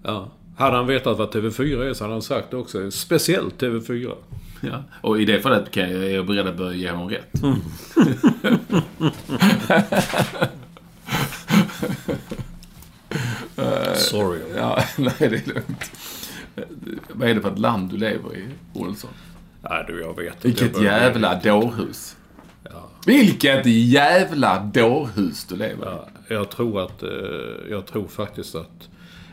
Ja. Hade han vetat vad TV4 är så hade han sagt det också. Speciellt TV4. Ja. Och i det fallet kan jag, är jag beredd att börja ge honom rätt. Mm. Sorry. Ja, nej, det är lugnt. Vad är det för ett land du lever i, Olsson? Nej du, jag vet inte. Vilket jävla dårhus. Ja. Vilket jävla dårhus du lever i. Ja, jag tror att... Eh, jag tror faktiskt att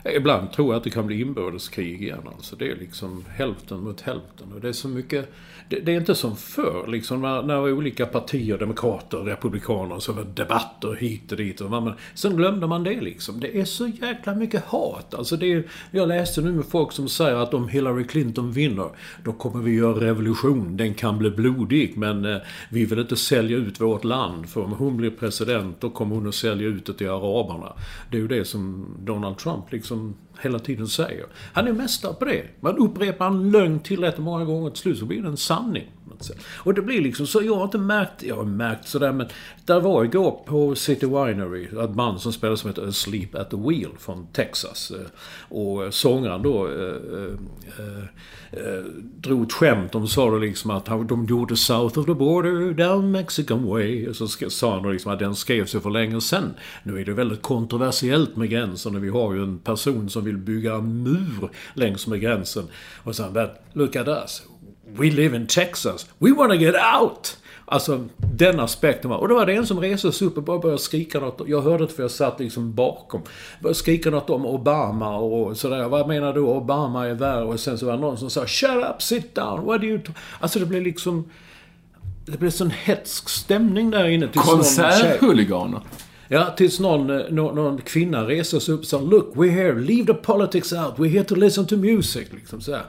Ibland tror jag att det kan bli inbördeskrig igen. Alltså det är liksom hälften mot hälften. Och det är så mycket... Det, det är inte som förr liksom när, när olika partier, demokrater, republikaner, så var debatter hit och dit. Och man, sen glömde man det liksom. Det är så jäkla mycket hat. Alltså det är, jag läste nu med folk som säger att om Hillary Clinton vinner, då kommer vi göra revolution. Den kan bli blodig, men eh, vi vill inte sälja ut vårt land. För om hon blir president, då kommer hon att sälja ut det till araberna. Det är ju det som Donald Trump liksom liksom hela tiden säger. Han är mästare på det. Man upprepar en lögn tillräckligt många gånger till slut så blir det en sanning. Och det blir liksom så, jag har inte märkt, jag har märkt sådär men där var igår på City Winery ett band som spelar som heter Sleep at the Wheel från Texas. Eh, och sångaren då eh, eh, eh, drog ett skämt. De sa då liksom att de gjorde South of the Border, down Mexican way. Och så sa han då liksom att den skrevs ju för länge sedan. Nu är det väldigt kontroversiellt med gränsen och vi har ju en person som vill bygga en mur längs med gränsen. Och så han look at us. We live in Texas. We wanna get out! Alltså den aspekten var. Och då var det en som reste sig upp och bara började skrika något. Jag hörde det för jag satt liksom bakom. Började skrika något om Obama och sådär. Vad menar du? Obama är värre. Och sen så var det någon som sa Shut up, sit down, what do you... Alltså det blev liksom... Det blev sån hetsk stämning där inne. Konserthuliganer? Ja, tills någon, någon, någon kvinna reser sig upp och säger Look, we're here. Leave the politics out. We're here to listen to music. Liksom så här.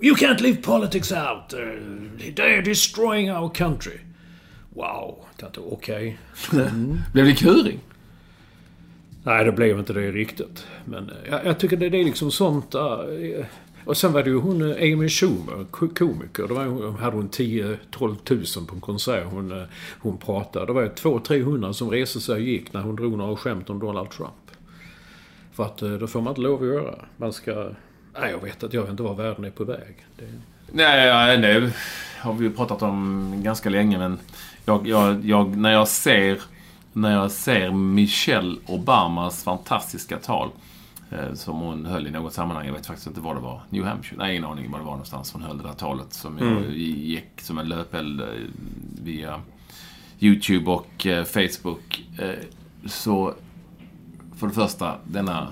You can't leave politics out. Uh, they're destroying our country. Wow. Okej. Okay. Mm. blev det kuring? Nej, det blev inte det riktigt. Men uh, jag, jag tycker det, det är liksom sånt... Uh, Och sen var det ju hon eh, Amy Schumer, komiker. Då var hon, hade hon 10-12 tusen på en konsert hon, eh, hon pratade. Det var ju 200-300 som reste sig och gick när hon drog några skämt om Donald Trump. För att eh, då får man inte lov att göra. Man ska... Nej, jag vet att jag vet inte var världen är på väg. Det... Nej, det har vi ju pratat om ganska länge men jag, jag, jag, när jag ser när jag ser Michelle Obamas fantastiska tal eh, som hon höll i något sammanhang. Jag vet faktiskt inte var det var. New Hampshire? Nej, ingen aning var det var någonstans hon höll det där talet. Som mm. jag gick som en löpeld eh, via YouTube och eh, Facebook. Så för det första, denna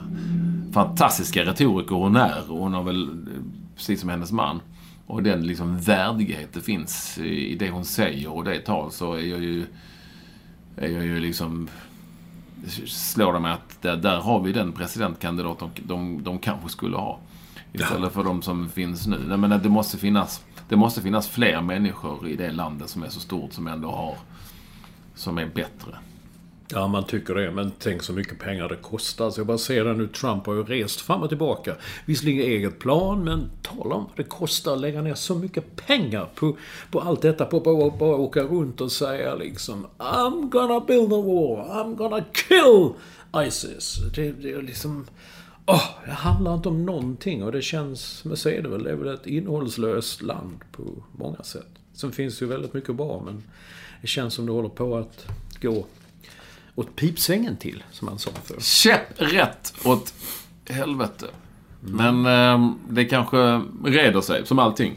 fantastiska retoriker hon är. Och hon har väl, precis som hennes man, och den liksom värdighet det finns i det hon säger och det tal så är jag ju är jag ju liksom slår det mig att där, där har vi den presidentkandidat de, de, de kanske skulle ha. Istället för de som finns nu. Nej, men det måste finnas det måste finnas fler människor i det landet som är så stort som ändå har som är bättre. Ja, man tycker det. Men tänk så mycket pengar det kostar. Så jag bara ser det nu. Trump har ju rest fram och tillbaka. Visserligen eget plan, men tala om vad det kostar att lägga ner så mycket pengar på, på allt detta. På att bara, bara åka runt och säga liksom I'm gonna build a wall. I'm gonna kill ISIS. Det, det är liksom... Oh, det handlar inte om någonting och det känns, men så är det väl, det är väl ett innehållslöst land på många sätt. Sen finns det ju väldigt mycket bra men det känns som det håller på att gå åt pipsvängen till, som han sa för. Käpp rätt åt helvete. Mm. Men eh, det kanske reder sig, som allting.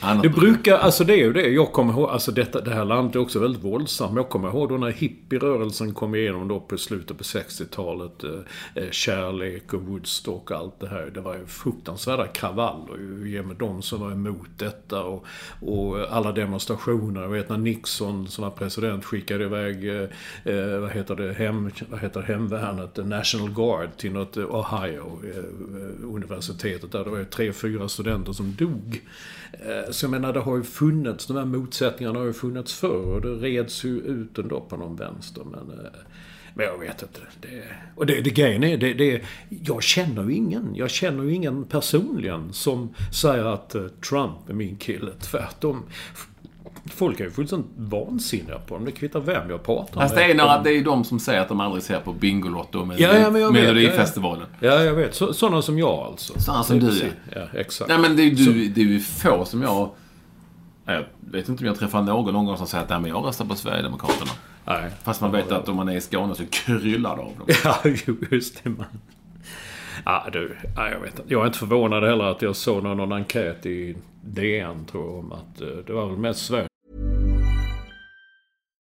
Annat det brukar, alltså det är ju det. Jag kommer ihåg, alltså detta, det här landet är också väldigt våldsamt. Jag kommer ihåg då när hippierörelsen kom igenom då på slutet på 60-talet. Eh, eh, kärlek och Woodstock och allt det här. Det var ju fruktansvärda kravaller med de som var emot detta. Och, och alla demonstrationer. Jag vet när Nixon som var president skickade iväg, eh, eh vad heter det, hem, vad heter hemvärnet, National Guard till något eh, Ohio, eh, universitetet där. Det var ju tre, fyra studenter som dog. Eh, så jag menar, det har ju funnits, de här motsättningarna har ju funnits förr och det reds ju ut ändå på någon vänster. Men, eh, men jag vet inte. Det, och det, det grejen är, det, det, jag känner ju ingen. Jag känner ju ingen personligen som säger att eh, Trump är min kille. Tvärtom. Folk är ju fullständigt vansinniga på dem. Det kvittar vem jag pratar med. Fast det är, några, det är ju de som säger att de aldrig ser på Bingolotto med ja, ja, Melodifestivalen. Ja, ja, jag vet. Så, sådana som jag alltså. Sådana som du är. Ja, exakt. Nej, men det är ju det är ju få som jag... Jag vet inte om jag träffar någon någon gång som säger att Nej, men jag röstar på Sverigedemokraterna. Nej. Fast man vet att om man är i Skåne så kryllar det av dem. Ja, just det. Man. Ja, du. Ja, jag vet inte. Jag är inte förvånad heller att jag såg någon, någon enkät i DN, tror jag, om att eh, det var väl mest Sverige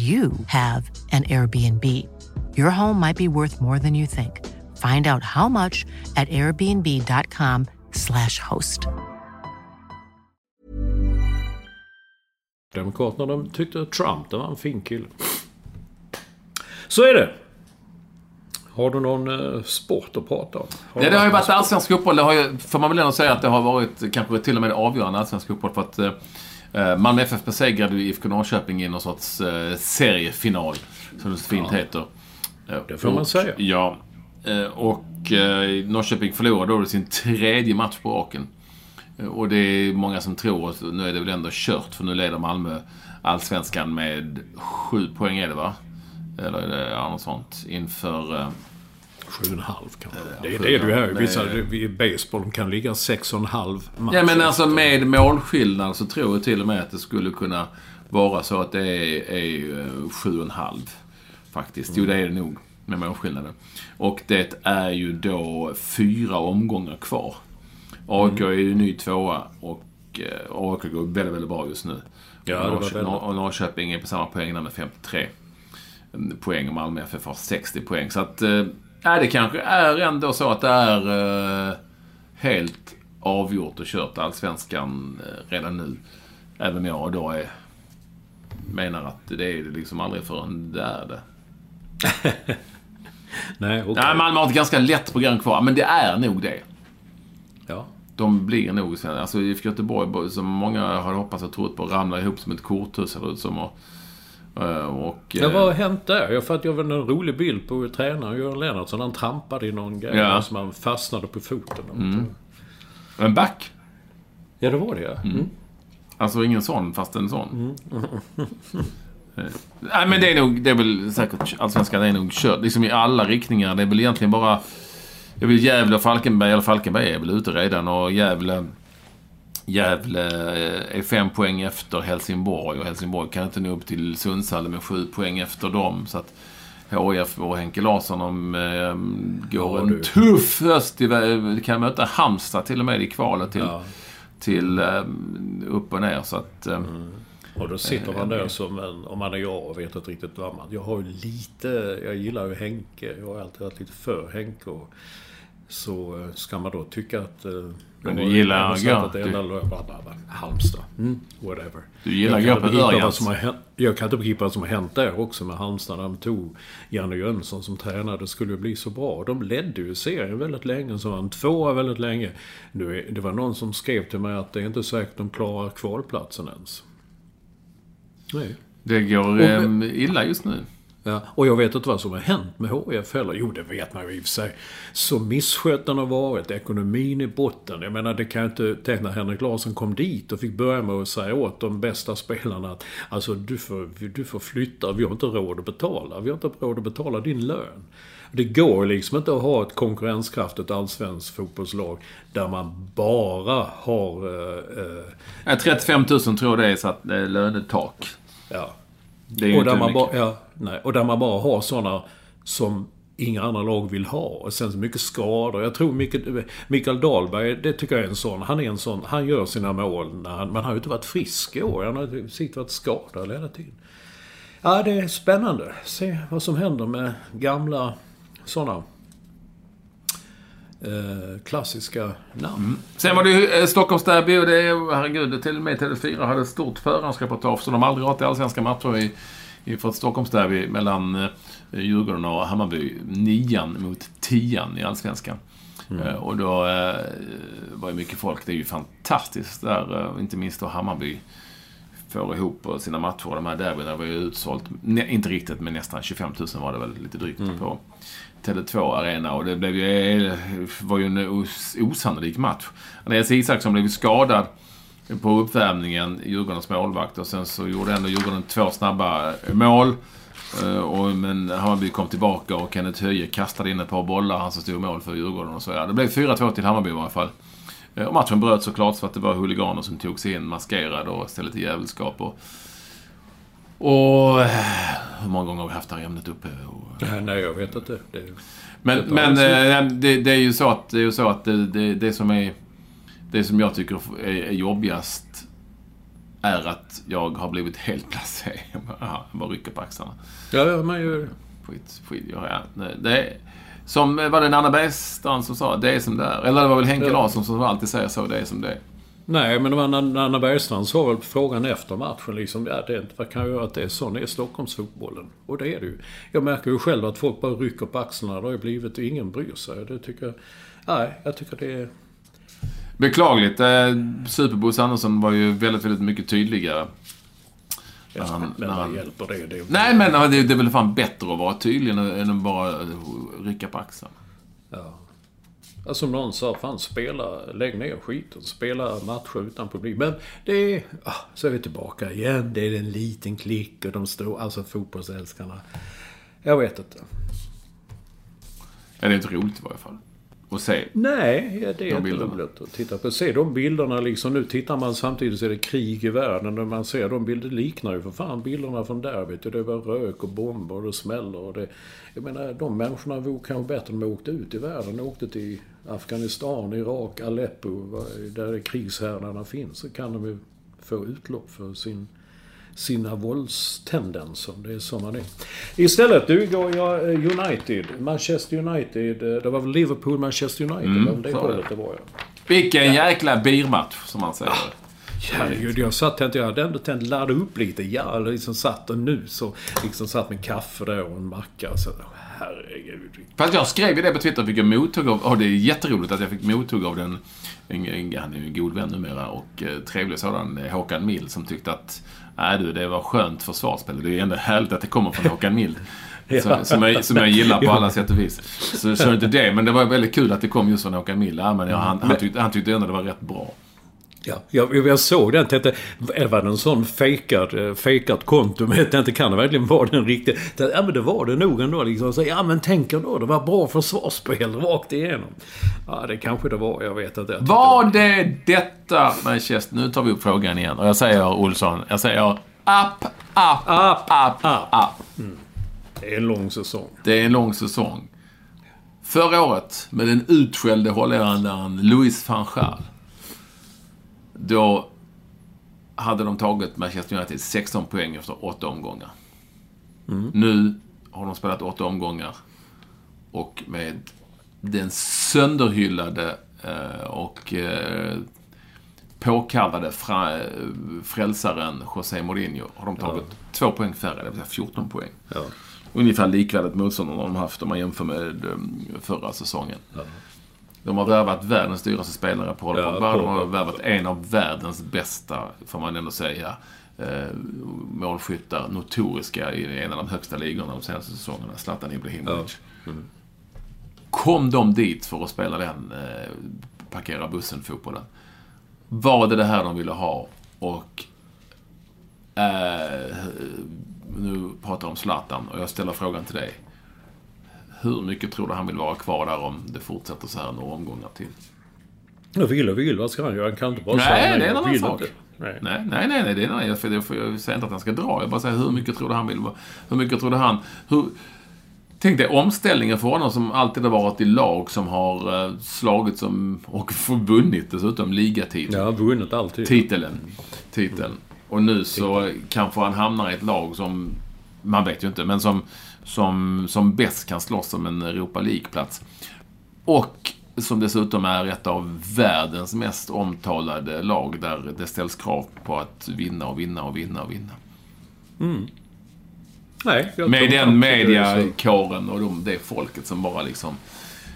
you have an Airbnb. Your home might be worth more than you think. Find out how much at airbnb.com slash host. Demokraterna de tyckte att Trump det var en fin kille. Så är det. Har du någon eh, sport att prata om? Har Ja, du det har ju varit allsvensk fotboll. Det har ju, får man väl ändå säga att det har varit kanske till och med avgörande allsvensk fotboll. För att eh, Malmö FF besegrade ju IFK Norrköping i någon sorts eh, seriefinal. Som det så fint heter. Eh, Det får man och, säga. Ja. Och eh, Norrköping förlorade då sin tredje match på raken. Och det är många som tror att nu är det väl ändå kört för nu leder Malmö allsvenskan med sju poäng är det va? Eller är det ja, något sånt inför... Eh, Sju och en halv kanske. Det är det du halv. Vissa i baseball kan ligga sex och en halv match. Ja men alltså med målskillnad så tror jag till och med att det skulle kunna vara så att det är, är eh, sju och en halv. Faktiskt. Jo det är det nog. Med målskillnaden. Och det är ju då fyra omgångar kvar. AIK är ju ny tvåa och eh, AIK går väldigt, väldigt bra just nu. Ja, och Norrköping är på samma poäng där med 53 poäng och Malmö FF har 60 poäng. Så att, eh, ja, det kanske är ändå så att det är eh, helt avgjort och kört allsvenskan eh, redan nu. Även jag då är, menar att det är det liksom aldrig förrän det är det. Nej, okej. Nej, Malmö har ett ganska lätt program kvar, men det är nog det. Ja. De blir nog svenska. Alltså IFK Göteborg, som många hade hoppats och trott på, ramlar ihop som ett korthus ser ut som. Och, och, Ja, vad har hänt där? Jag för att jag var en rolig bild på tränaren Göran Lennartsson. Han trampade i någon grej Ja. som han fastnade på foten. en back. Ja, det var det ja. Mm. Alltså ingen sån, fast en sån. Eh, Nej men det är nog, det är väl säkert, allsvenskan är nog kört. Liksom i alla riktningar. Det är väl egentligen bara... Jag vill Gävle och Falkenberg, eller Falkenberg är väl ute redan och Gävle... Gävle eh, är fem poäng efter Helsingborg och Helsingborg kan inte nå upp till Sundsvall med sju poäng efter dem. Så att HIF och Henke Larsson de, eh, går Ja, en du. tuff höst. i kan möta Halmstad till och med i kvalet till, Ja. till eh, upp och ner. Så att, eh, Och då sitter man där som en, om man är jag och vet inte riktigt vad man... Jag har ju lite, jag gillar ju Henke. Jag har alltid varit lite för Henke. Och, så eh, ska man då tycka att... Men du gillar att bla, bla, Halmstad. Mm, whatever. Du gillar Gör kan, på Örjans. som har hänt, jag kan inte begripa vad som har hänt där också med Halmstad. När de tog Janne Jönsson som tränare. Det skulle ju bli så bra. De ledde ju serien väldigt länge. Så var en tvåa väldigt länge. Nu det var någon som skrev till mig att det är inte säkert de klarar kvalplatsen ens. Nej. det går eh, illa just nu. Ja, och jag vet inte vad som har hänt med HIF heller. Jo, det vet man ju i och för sig. Så misskött den har varit. Ekonomin i botten. Jag menar, det kan jag inte... Tänk när Henrik Larsson kom dit och fick börja med att säga åt de bästa spelarna att alltså, du får, du får flytta. Vi har inte råd att betala. Vi har inte råd att betala din lön. Det går liksom inte att ha ett konkurrenskraftigt allsvenskt fotbollslag där man bara har... Eh, eh, Ja, 35 000 tror jag det är så att det är lönetak. ja, Det är ju och, inte där man bara, ja, nej, och där man bara har sådana som inga andra lag vill ha. Och sen så mycket skador. Jag tror Mikael, Mikael Dahlberg, det tycker jag är en sån. Han är en sån, han gör sina mål. När han, men han har ju inte varit frisk i år. Han har sitt varit skadad hela tiden. Ja, det är spännande. Se vad som händer med gamla sådana eh, klassiska namn. Mm. Sen var det ju eh, och det är, herregud, till och med TV4 hade ett stort förhandsreportage. Så de har aldrig varit i allsvenska matcher i, i för ett Stockholmsderby mellan eh, Djurgården och Hammarby. Nian mot tian i allsvenskan. Eh, och då eh, var ju mycket folk. Det är ju fantastiskt där, inte minst då Hammarby får ihop sina matcher. De här derbyna var ju utsålt, inte riktigt, men nästan 25 000 var det väl lite drygt på Tele2 Arena. Och det blev ju, var ju en os, osannolik match. Andreas Isaksson blev ju skadad på uppvärmningen, Djurgårdens målvakt. Och sen så gjorde ändå Djurgården två snabba eh, mål. Eh, Och, men Hammarby kom tillbaka och Kenneth Höje kastade in ett par bollar, han som stod mål för Djurgården. Och så, ja. Det blev 4-2 till Hammarby i varje fall. Eh, Och matchen bröt såklart för att det var huliganer som tog sig in maskerade och ställde till jävelskap. Och, och hur många gånger har vi haft det här ämnet uppe? Och, Nej, jag vet inte. Det, men, Det men en det, det är ju så att det, är ju så att det, det som är... Det som jag tycker är, jobbigast är att jag har blivit helt blasé. Jag bara, jag rycker på axlarna. ja, ja, man gör Skit, skit, ja, ja. Det är, som var det Nanna Bergstrand som sa, det är som det är. Eller det var väl Henke Ja. Larsson som alltid säger så, det är som det är. Nej, men Anna Bergstrand sa väl på frågan efter matchen liksom, ja, det, vad kan göra att det är så? Det är Stockholmsfotbollen. Och det är det ju. Jag märker ju själv att folk bara rycker på axlarna. Det har ju blivit, ingen bryr sig. Det tycker jag, nej, jag tycker det är... Beklagligt. Eh, Superbosse Andersson var ju väldigt, väldigt mycket tydligare. Han, men vad hjälper det? det nej, men det, det är väl fan bättre att vara tydlig än att bara rycka på axlarna. Ja. Alltså som någon sa, fan spela, lägg ner skiten. Spela matcher utan publik. Men det är, ah, så är vi tillbaka igen. Det är en liten klick och de står, alltså fotbollsälskarna. Jag vet inte. Ja, det är inte roligt i varje fall. Att se. Nej, det är de inte roligt att titta på. Se de bilderna liksom. Nu tittar man samtidigt så är det krig i världen. När man ser de bilderna, liknar ju för fan bilderna från du. Det var rök och bomber och det smäller och det... Jag menar, de människorna vore kanske bättre om de åkte ut i världen. De åkte till Afghanistan, Irak, Aleppo, där krigshärdarna finns. Så kan de ju få utlopp för sin sina våldstendenser. Det är så man är. Istället, du går jag eh, United. Manchester United. Eh, det var väl Liverpool, Manchester United. Mm, det hållet det var ja. Vilken ja. jäkla birmatch, som man säger. Ah. Herregud, jag satt tänkte jag hade ändå tänkt ladda upp lite. Jag liksom satt och nu så liksom satt med kaffe där och en macka. Så, herregud. Fast jag skrev ju det på Twitter och fick mothugg av, och det är jätteroligt att jag fick mothugg av den, han är ju en god vän numera och eh, trevlig sådan, Håkan Mild som tyckte att Nej du, det var skönt försvarsspel. Det är ändå härligt att det kommer från Håkan Mild. ja. som, som, jag, som jag gillar på alla sätt och vis. Så, så inte det, men det var väldigt kul att det kom just från Håkan Mild. Ja, men ja, han, han, tyckte, han tyckte ändå det var rätt bra. Ja, jag, jag såg den tänkte, var det en sån fejkad, eh, fejkat konto? Men jag tänkte, kan det verkligen vara den riktiga? Ja men det var det nog ändå liksom. Så, ja men tänk ändå, det var bra försvarsspel rakt igenom. Ja det kanske det var, jag vet inte. Var det detta Manchester? Nu tar vi upp frågan igen. Och jag säger Olsson, jag säger up, up, up, up, up. Mm. Det är en lång säsong. Det är en lång säsong. Förra året, med den utskällde holländaren Louis van Gaal då hade de tagit Manchester United 16 poäng efter åtta omgångar. Mm. Nu har de spelat åtta omgångar och med den sönderhyllade eh, och eh, påkallade fra, frälsaren José Mourinho har de tagit ja. två poäng färre, det vill säga 14 poäng. Ja. Ungefär likvärdigt motstånd har de haft om man jämför med förra säsongen. Ja. De har värvat världens dyraste spelare, Paul ja, Pogba. De har värvat en av världens bästa, får man ändå säga, eh, målskyttar. Notoriska i en av de högsta ligorna de senaste säsongerna. Zlatan Ibrahimovic. Ja. Mm. Kom de dit för att spela den eh, parkera bussen-fotbollen? Var det det här de ville ha? Och eh, nu pratar jag om Zlatan och jag ställer frågan till dig. Hur mycket tror du han vill vara kvar där om det fortsätter så här några omgångar till? Jag vill och vill, vad ska han göra? Han kan inte bara nej, säga nej. det är en annan sak. Nej. nej, nej, nej, nej, det är en annan jag, jag, jag säger inte att han ska dra. Jag bara säger hur mycket tror du han vill vara... Hur mycket tror du han... Hur, Tänk dig omställningen för honom som alltid har varit i lag som har uh, slagit som, och vunnit dessutom ligatiteln. Ja, vunnit alltid. Titeln. Titeln. Och nu så kanske han hamnar i ett lag som, man vet ju inte, men som som, som bäst kan slåss om en Europa League-plats. Och som dessutom är ett av världens mest omtalade lag där det ställs krav på att vinna och vinna och vinna och vinna. Mm. Nej, med den mediakåren och de, det folket som bara liksom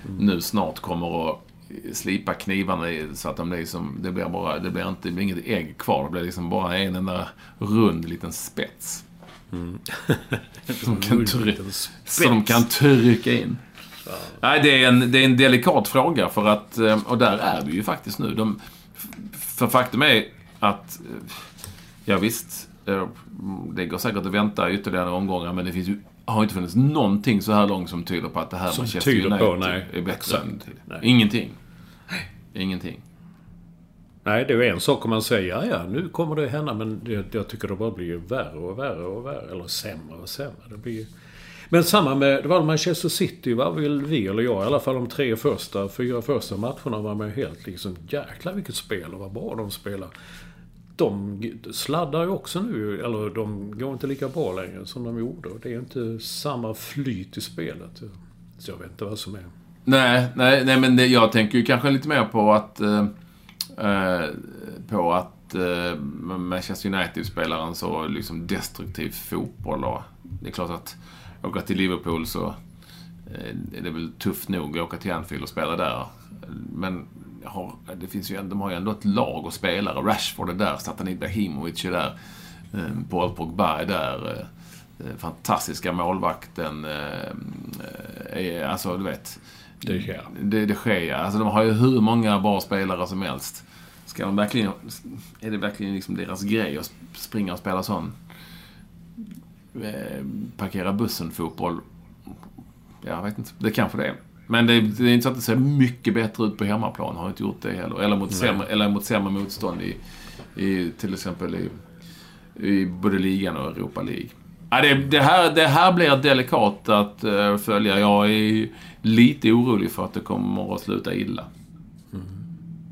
mm. nu snart kommer att slipa knivarna så att de blir som, det blir bara, det blir inte, det blir inget ägg kvar. Det blir liksom bara en enda rund liten spets. Mm. som, kan som de kan trycka in. Ja. Nej, det är, en, det är en delikat fråga för att, eh, och där är vi ju faktiskt nu. De, för faktum är att, eh, ja visst, eh, det går säkert att vänta ytterligare omgångar men det finns ju har inte funnits någonting så här långt som tyder på att det här som Manchester United på, nej. är bättre än Ingenting. Ingenting. Nej, det är en sak om man säger ja, ja, nu kommer det hända. Men jag, jag tycker det bara blir värre och värre och värre. Eller sämre och sämre. Det blir... Men samma med, det var Manchester City vad vill vi, eller jag i alla fall, de tre första, fyra första matcherna var man helt liksom jäklar vilket spel och vad bra de spelar. De sladdar ju också nu, eller de går inte lika bra längre som de gjorde. Det är inte samma flyt i spelet. Så jag vet inte vad som är... Nej, nej, nej men det, jag tänker ju kanske lite mer på att eh Eh, på att eh, Manchester United spelar en så liksom destruktiv fotboll. Och det är klart att åka till Liverpool så eh, är det väl tufft nog att åka till Anfield och spela där. Men har, det finns ju, de har ju ändå ett lag och spelare. Rashford är där, Zlatan Ibrahimovic är där. Eh, Paul Pogba är där. Eh, fantastiska målvakten. Eh, eh alltså, du vet. Det sker. Det, det sker, Alltså, de har ju hur många bra spelare som helst. Ska de verkligen, är det verkligen liksom deras grej att springa och spela sån parkera bussen-fotboll? Jag vet inte. Det kanske det är. Men det, det, är inte så att det ser mycket bättre ut på hemmaplan. Har inte gjort det heller. Eller mot, sämre, eller mot sämre motstånd i, i till exempel i, i både ligan och Europa League. Ja, det, det, här, det här blir delikat att uh, följa. Jag är lite orolig för att det kommer att sluta illa. Mm.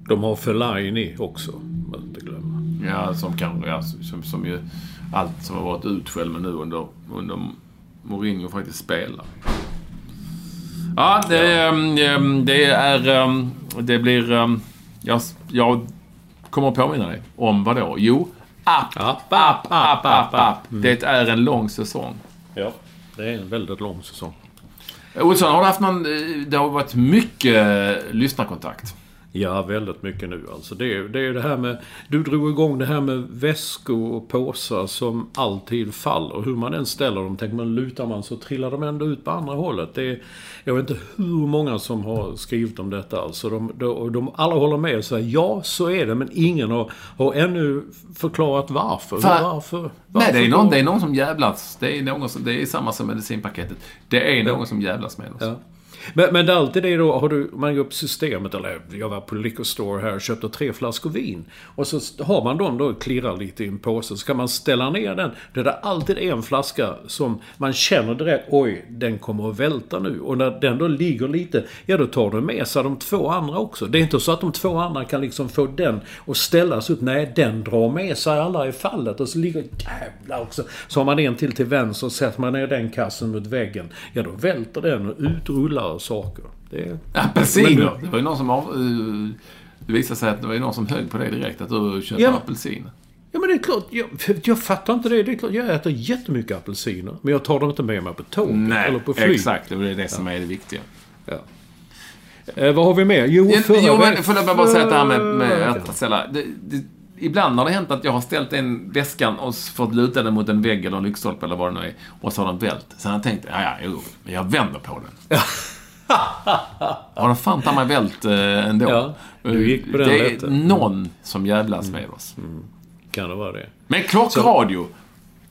De har Fellaini också, man inte glömma. Ja, som kan, ja, som, som ju allt som har varit utskälld med nu under, under Mourinho faktiskt spelar. Ja, det, ja. Ehm, det är... Ehm, det blir... Ehm, jag, jag kommer att påminna dig om vad då? Jo, app, app, app, app, app, app. Mm. Det är en lång säsong. Ja, det är en väldigt lång säsong. Olsson, har du haft någon... Eh, det har varit mycket eh, lyssnarkontakt. Ja, väldigt mycket nu alltså. Det är, det är det här med... Du drog igång det här med väskor och påsar som alltid faller. Hur man än ställer dem, tänker man lutar man så trillar de ändå ut på andra hållet. Det är, jag vet inte hur många som har skrivit om detta alltså. De, de, de alla håller med och säger ja, så är det. Men ingen har, har ännu förklarat varför. För, varför, varför nej, det är, någon, det är någon som jävlas. Det är, någon som, det är samma som medicinpaketet. Det är någon som jävlas med oss. Ja. Men, men det är alltid det då, har du, man går upp systemet, eller jag var på liquor store här och köpte tre flaskor vin. Och så har man dem då klirrar lite i en påse, så kan man ställa ner den. Det är alltid en flaska som man känner direkt, oj, den kommer att välta nu. Och när den då ligger lite, ja då tar du med sig de två andra också. Det är inte så att de två andra kan liksom få den och ställas upp. Nej, den drar med sig alla i fallet och så ligger, jävlar också. Så har man en till till vänster och sätter man ner den kassen mot väggen. Ja, då välter den och utrullar saker. Det... Apelsiner! Det var ju någon som av, Det visade sig att det var någon som höll på det direkt, att du köper ja. apelsiner. Ja men det är klart, jag, jag fattar inte det. Det är klart, jag äter jättemycket apelsiner. Men jag tar dem inte med mig på tåg Nej, eller på flyg. exakt. Det är det som är det viktiga. Ja. Eh, vad har vi mer? Jo, förra Jo, men får jag bara säga det här med, med att ställa... Det, det, ibland har det hänt att jag har ställt en väskan och fått luta den mot en vägg eller en lyktstolpe eller vad det nu är. Och så har den vält. Sen har jag tänkt, ja, ja, jo, jag vänder på den. Har den fan ta mig vält eh, ändå. Ja, du gick på den Det är lätten. någon som jävlas med oss. Mm. Kan det vara det. Men klockradio.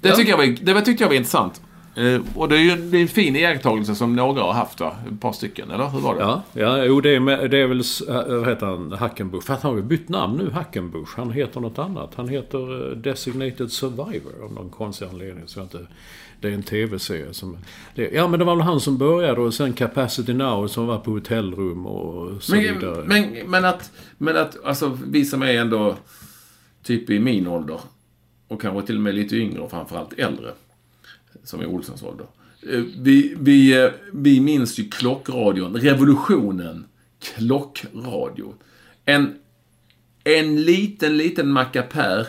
Det, tycker jag var, det tyckte jag var intressant. Eh, och det är ju det är en fin iakttagelse som några har haft va? Ett par stycken, eller hur var det? Ja, ja jo det är, med, det är väl, eh, vad heter han, Hackenbusch. Fast han har ju bytt namn nu, Hackenbusch. Han heter något annat. Han heter eh, Designated Survivor av någon konstig anledning. Så inte, det är en tv-serie som... Det, ja men det var väl han som började och sen Capacity Now som var på hotellrum och så men, vidare. Men, men att, men att, alltså vi som är ändå typ i min ålder och kanske till och med lite yngre och framförallt äldre som är Olssons ålder. Eh, vi, vi, eh, vi minns ju klockradion, revolutionen, klockradio. En, en liten, liten mackapär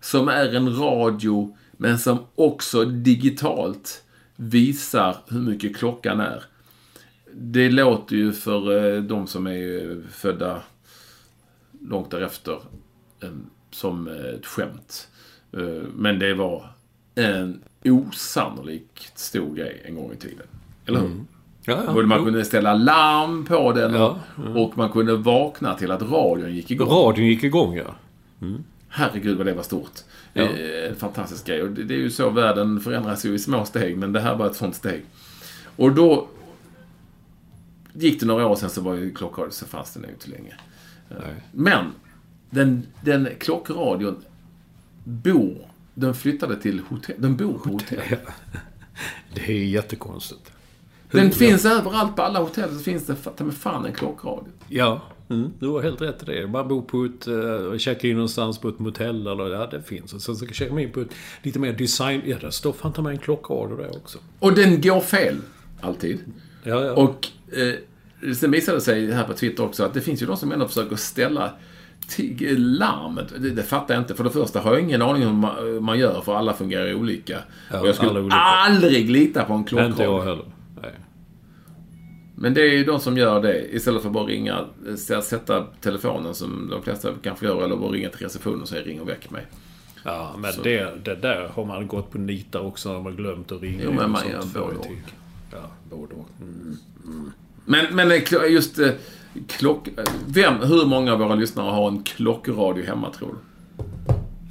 som är en radio men som också digitalt visar hur mycket klockan är. Det låter ju för eh, de som är födda långt därefter som ett skämt. Men det var en osannolikt stor grej en gång i tiden. Eller hur? Mm. Ja, ja, man kunde ställa larm på den ja, ja. och man kunde vakna till att radion gick igång. Radion gick igång, ja. Mm. Herregud vad det var stort. Ja. Eh, fantastisk grej. Och det är ju så världen förändras ju i små steg, men det här var ett sånt steg. Och då gick det några år sen så var ju klockradion, så fanns den ju inte länge. Nej. Men den, den klockradion bor den flyttade till hotell. Den bor på hotell. Det är jättekonstigt. Hur, den finns överallt på alla hotell. Så finns det ta med fan en klockradio. Ja, mm, du har helt rätt i det. Man bor på ett... Uh, checkar in någonstans på ett motell eller... Ja, det finns. Och sen så checkar man in på ett lite mer design... Ja, där står fan ta med en klockradio där också. Och den går fel. Alltid. Ja, ja. Och... Eh, sen visade det sig här på Twitter också att det finns ju de som ändå försöker ställa Larmet, det, det fattar jag inte. För det första har jag ingen aning om hur man, man gör, för alla fungerar olika. Ja, och jag skulle olika. aldrig lita på en Inte jag klockradio. heller. Nej. Men det är ju de som gör det istället för att bara ringa, eh, sätta telefonen som de flesta kanske gör, eller bara ringa till receptionen och säga ring och väck mig. Ja, men det, det där har man gått på nitar också när man glömt att ringa. Jo, men man gör både och. Ja, både och. Mm. Men, men eh, just eh, klock... eh, Vem, hur många av våra lyssnare har en klockradio hemma tror du?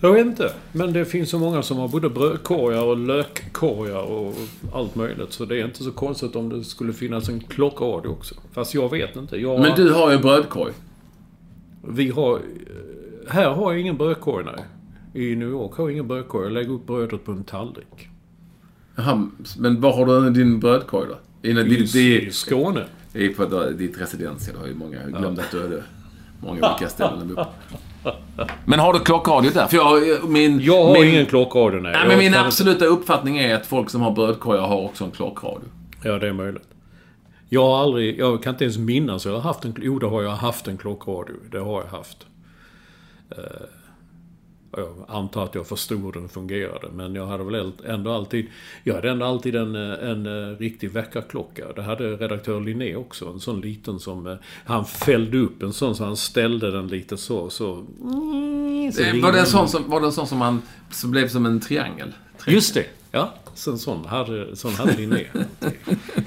Jag vet inte. Men det finns så många som har både brödkorgar och lökkorgar och allt möjligt. Så det är inte så konstigt om det skulle finnas en klockradio också. Fast jag vet inte. Jag, Men du har ju brödkorg. Vi har... Här har jag ingen brödkorg, nej. I New York har jag ingen brödkorg. Jag lägger upp brödet på en tallrik. Jaha, men var har du din brödkorg då? I, I, I Skåne. Det är på ditt residens. Jag har ju många. Jag glömde att du hade många olika ställen uppe. Men har du klockradio där? För jag, min, Jag har min, ingen klockradio, nej. Nej, Jag men min kan- absoluta uppfattning är att folk som har brödkorgar har också en klockradio. Ja, det är möjligt. Jag har aldrig... Jag kan inte ens minnas. Jag har haft en... Jo, det har jag haft en klockradio. Det har jag haft. Och jag antar att jag förstod hur den fungerade. Men jag hade väl ändå alltid... Jag hade ändå alltid en, eh, en, eh, riktig väckarklocka. Det hade redaktör Linné också. En sån liten som... eh, Han fällde upp en sån så han ställde den lite så. så, så Eh, Var det en sån som, var det en sån som, man, som blev som en triangel? Just det! Ja, så en sån hade, sån hade Linné.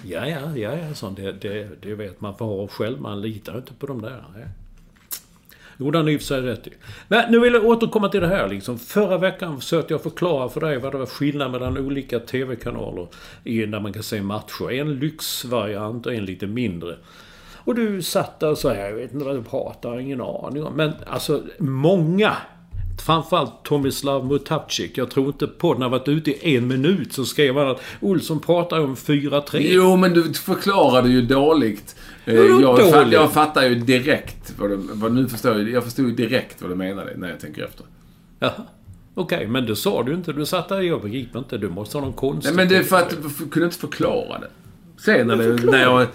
Ja, ja, ja, ja, sån, det, det, det vet man får ha själv. Man litar inte på de där. Nej. Jo, det har han i och för sig rätt i. Men nu vill jag återkomma till det här liksom. Förra veckan försökte jag förklara för dig vad det var skillnad mellan olika TV-kanaler i, när man kan se matcher. En lyxvariant och en lite mindre. Och du satt där och sa, jag vet inte vad du pratar, ingen aning om. Men alltså, många Framförallt Tomislav Mutapcik. Jag tror inte på har varit ute i en minut så skrev han att Olsson pratar om 4-3. Jo, men du förklarade ju dåligt. Eh, Jag, fatt, jag fattar ju direkt vad du... Vad, nu förstår jag, jag förstod ju direkt vad du menade när jag tänker efter. Ja. Okej, men det sa du inte. Du satt där, jag begriper inte. Du måste ha någon konstig... Nej, men det är för att du kunde inte förklara det. Sen när, det, när jag...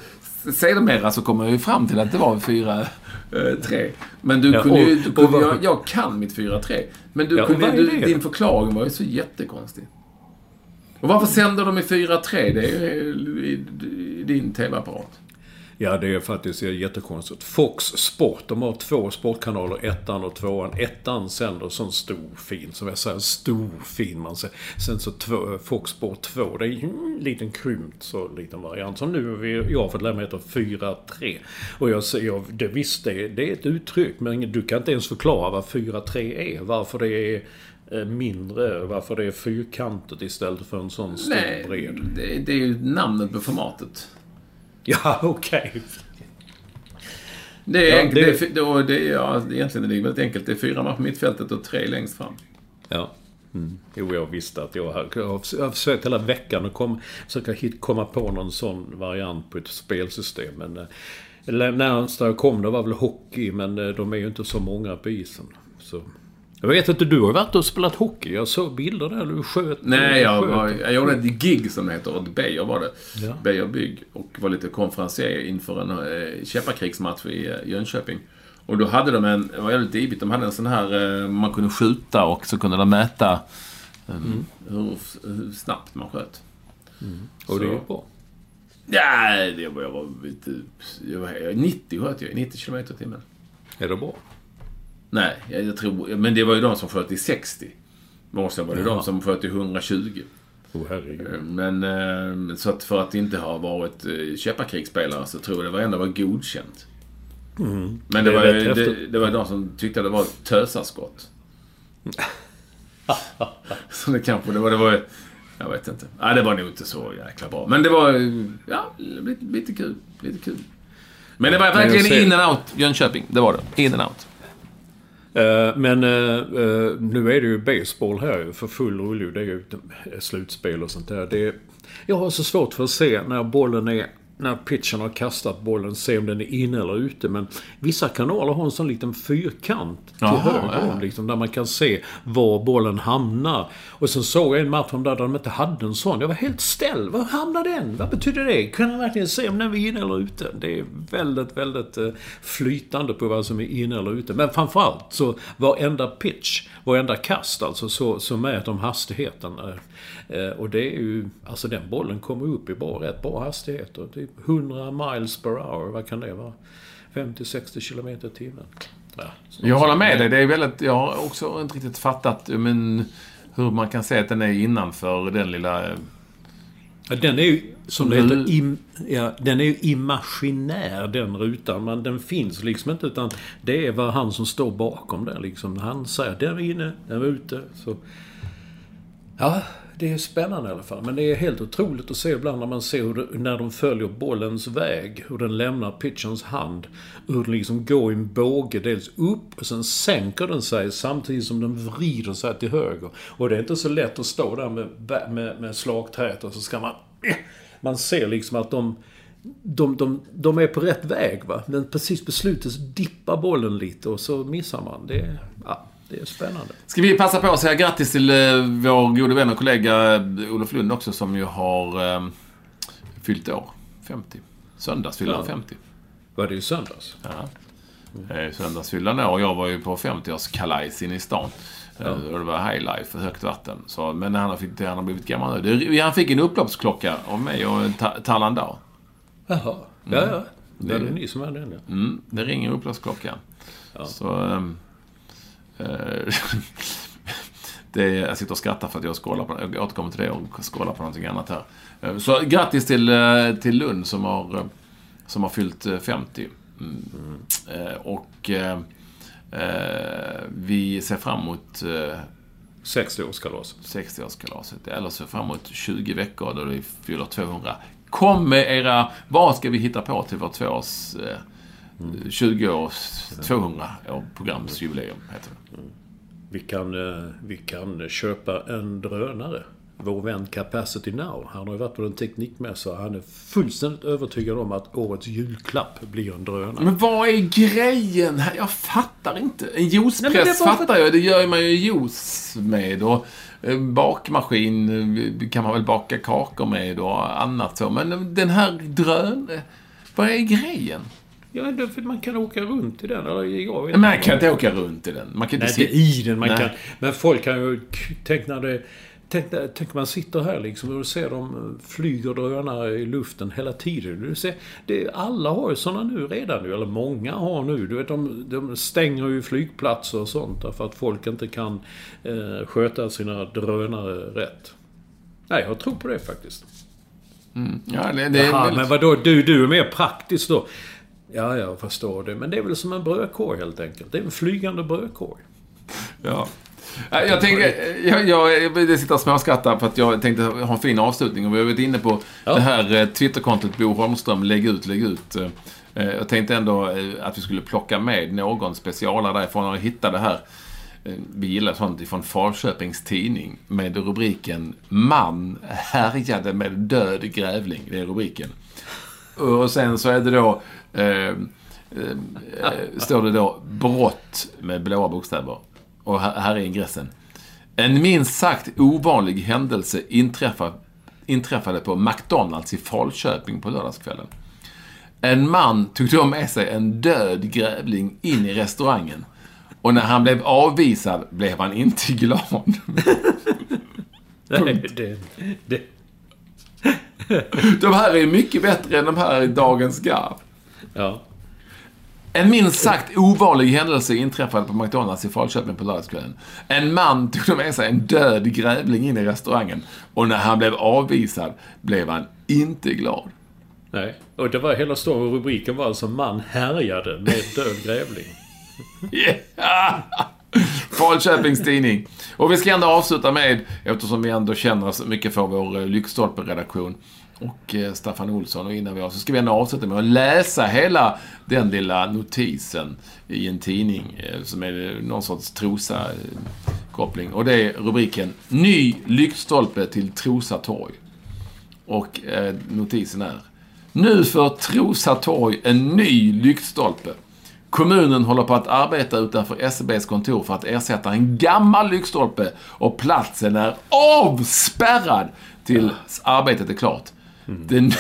Sedermera så kom jag ju fram till att det var 4-3. Men du Ja, kunde ju... Du kunde, jag, jag kan mitt 4-3. Men du Ja, kunde, du, din förklaring var ju så jättekonstig. Och varför sänder de i 4-3? Det är ju i, i din TV-apparat. Ja, det är faktiskt jättekonstigt. Fox Sport, de har två sportkanaler, ettan och tvåan. Ettan sänder sån stor fin, som jag säger, stor fin man säger. Sen så två, Fox Sport 2, det är en liten krympt så liten variant. Som nu, vi- jag har fått lära mig heter 4-3. Och jag säger, det, visst det, det är ett uttryck, men du kan inte ens förklara vad 4-3 är. Varför det är eh, mindre, varför det är fyrkantigt istället för en sån stor Nej, bred. det, det är ju namnet på formatet. Ja, okej. Det är, Ja, det- det... är, då, det är, ja, egentligen är det väldigt enkelt. Det är fyra man på mittfältet och tre längst fram. Ja. Mm. Jo, jag visste att jag har jag har försökt hela veckan att kom, försöka hit, komma på någon sån variant på ett spelsystem. Men eh, närmast jag kom det var väl hockey, men eh, de är ju inte så många på isen. Så. Jag vet inte, du har varit och spelat hockey. Jag såg bilder där du sköt. Nej, jag, sköt. var, jag gjorde ett gig som det heter. Och Beijer var det. Ja. Beijer Bygg. Och var lite konferencier inför en eh, käppakrigsmatch i eh, Jönköping. Och då hade de en, det var jävligt divigt, de hade en sån här, eh, man kunde skjuta och så kunde de mäta eh, hur, hur snabbt man sköt. Och det är så- ju bra. Ja, det var, jag var lite, jag var, 90 sköt jag, 90 km i timmen. Är det bra? Nej, jag, jag tror, men det var ju de som sköt i 60. Och sen var det Jaha. de som sköt i 120. Åh oh, herregud. Men eh, så att för att inte ha varit eh, käpparkrigsspelare så tror jag det var ändå var godkänt. Men det, Det var, det, det var de som tyckte att det var ett tösarskott. så det kanske, det var, det var jag vet inte. Nej, det var nog inte så jäkla bra. Men det var, eh, ja, lite, lite kul. Lite kul. Men det var verkligen in and out Jönköping. Det var det. In and out. Eh, men eh, eh, nu är det ju baseball här ju för full rulle. Det är ju slutspel och sånt där. Det är, jag har så svårt för att se när bollen är när pitchen har kastat bollen se om den är inne eller ute. Men vissa kanaler har en sån liten fyrkant till Jaha, höger ja. om, liksom, där man kan se var bollen hamnar. Och sen såg jag en match om där de inte hade en sån. Jag var helt ställd. Var hamnar den? Vad betyder det? Kan man verkligen se om den är inne eller ute? Det är väldigt, väldigt eh, flytande på vad som är inne eller ute. Men framförallt så varenda pitch, varenda kast alltså, så, så mäter de hastigheten. Eh, Och det är ju, alltså den bollen kommer upp i bra, rätt bra hastigheter. Typ 100 miles per hour, vad kan det vara? 50-60 kilometer i timmen. Ja, Jag håller med dig. Det är väldigt... Jag har också inte riktigt fattat men, hur man kan säga att den är innanför den lilla... Ja, Den är ju, som det heter, Ru- im, ja, den är ju imaginär den rutan. Men den finns liksom inte utan det är vad han som står bakom där liksom. Han säger den är inne, den är ute. Så. Ja, det är spännande i alla fall. Men det är helt otroligt att se ibland när man ser hur det, när de följer bollens väg. Hur den lämnar pitchens hand. Hur den liksom går i en båge. Dels upp och sen sänker den sig samtidigt som den vrider sig till höger. Och det är inte så lätt att stå där med, med, med slagträt och så ska man... Man ser liksom att de... De, de, de är på rätt väg va. Men precis på slutet så dippar bollen lite och så missar man. Det ja, det är spännande. Ska vi passa på att säga grattis till eh, vår gode vän och kollega eh, Olof Lund också som ju har eh, fyllt år. 50. Söndags fyllde han Ja. 50. Var det i söndags? Ja. Söndags fyllde han år. Jag var ju på 50-årskalajs inne i stan. Och det var highlife för högt vatten. Så, men han har, fick, han har blivit gammal nu. Det- Han fick en upploppsklocka av mig och Ta- Talan. Jaha. Ja, ja. Det är det ni som är den, ja. Mm, det ringer upploppsklockan. Så... ehm, eh, det är, jag sitter och skrattar för att jag skålar på... Jag återkommer till det och skålar på någonting annat här. Eh, Så grattis till, eh, till Lund som har, eh, som har fyllt eh, 50. Mm. Eh, Och eh, eh, vi ser fram emot eh, 60-årskalas. 60-årskalaset. Eller ser fram emot 20 veckor då vi fyller 200. Kom med era... Vad ska vi hitta på till vårt tvåårs... Eh, 20-års... 200 år programsjubileum, heter det. Vi kan, eh, vi kan köpa en drönare. Vår vän Capacity Now, han har ju varit på en teknikmässa han är fullständigt övertygad om att årets julklapp blir en drönare. Men vad är grejen här? Jag fattar inte. En juicepress fattar jag. Det gör man ju juice med. Och eh, bakmaskin kan man väl baka kakor med och annat så. Men den här drön... eh, Vad är grejen? Ja, för man kan åka runt i den. Eller jag vet Man kan inte åka runt i den. Man kan inte Nej, sitta- i den. Man Nej. kan, men folk kan ju... Tänk när det... Tänk, tänk man sitter här liksom och ser dem flyger drönare i luften hela tiden. Du ser, det, alla har ju sådana nu redan nu, eller många har nu. Du vet, de, de stänger ju flygplatser och sånt därför att folk inte kan eh, sköta sina drönare rätt. Nej, jag tror på det faktiskt. Ja, det, det väldigt... men vadå, du, du är mer praktisk då? Ja, jag förstår det. Men det är väl som en brödkorg helt enkelt. Det är en flygande brödkorg. Ja. Jag tänkte, jag, jag, jag sitter och småskrattar för att jag tänkte ha en fin avslutning. Och vi har varit inne på Ja. det här eh, Twitterkontot Bo Holmström, lägg ut, lägg ut. Eh, Jag tänkte ändå eh, att vi skulle plocka med någon specialare därifrån och hitta det här. eh, Vi gillar sånt ifrån Falköpings Tidning med rubriken Man härjade med död grävling. Det är rubriken. Och sen så är det då eh, eh, står det då brott med blåa bokstäver. Och här, här är ingressen. En minst sagt ovanlig händelse inträffade, inträffade på McDonalds i Falköping på lördagskvällen. En man tog då med sig en död grävling in i restaurangen. Och när han blev avvisad blev han inte glad. Nej, det, det, De här är mycket bättre än de här i Dagens Garv. ja. En minst sagt ovanlig händelse inträffade på McDonalds i Falköping på lördagskvällen. En man tog med sig en död grävling in i restaurangen och när han blev avvisad blev han inte glad. Nej. Och det var hela storyn. Rubriken var alltså Man härjade med död grävling. Yeah! Falköpings Tidning. Och vi ska ändå avsluta med, eftersom vi ändå känner så mycket för vår eh, Lyckstolpe-redaktion och eh, Staffan Olsson och innan vi har, så ska vi ändå avsluta med att läsa hela den lilla notisen i en tidning eh, som är någon sorts Trosa-koppling. Och det är rubriken Ny lyktstolpe till Trosa torg. Och eh, notisen är Nu får Trosa torg en ny lyktstolpe. Kommunen håller på att arbeta utanför SCBs kontor för att ersätta en gammal lyktstolpe och platsen är avspärrad tills arbetet är klart. Den,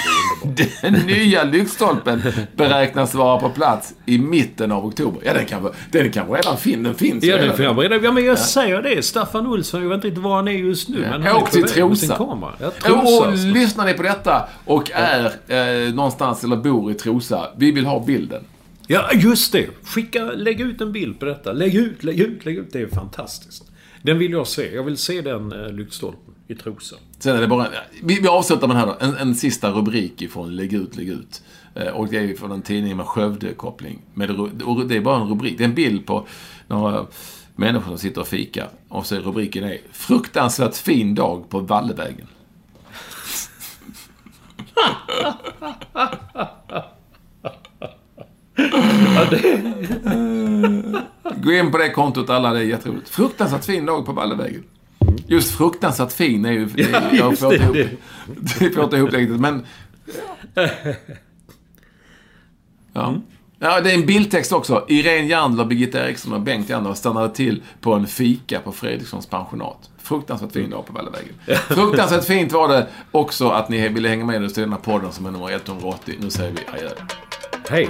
den nya lyktstolpen beräknas vara på plats i mitten av oktober. Ja, den kanske, den kanske redan fin, den finns Ja, redan. får jag bereda. Ja, men jag säger det. Staffan Olsson, jag vet inte var han är just nu. Men han är Åk till Trosa. Ja, och, Trosa. och alltså. lyssnar ni på detta och är eh, någonstans eller bor i Trosa, vi vill ha bilden. Ja, just det. Skicka, lägg ut en bild på detta. Lägg ut, lägg ut, lägg ut. Det är fantastiskt. Den vill jag se. Jag vill se den uh, lyktstolpen i Trosa. Sen är det bara, vi, vi avslutar med den här då. En, en sista rubrik ifrån Lägg ut, lägg ut. Eh, och det är från en tidning med Skövde-koppling. Och det är bara en rubrik. Det är en bild på några människor som sitter och fikar. Och så är rubriken är Fruktansvärt fin dag på Vallevägen. Gå in på det kontot alla, det är jätteroligt. Fruktansvärt fin dag på Vallevägen. Just fruktansvärt fin är ju... Det, Ja, jag just får inte ihop det. Vi får inte ihop det riktigt, men... Ja. ja, det är en bildtext också. Irene Jandler, Birgitta Eriksson och Bengt Jandler stannade till på en fika på Fredrikssons pensionat. Fruktansvärt fin dag på Vallevägen. Fruktansvärt fint var det också att ni ville hänga med oss i den här podden som är nummer 180. Nu säger vi adjö. Hej!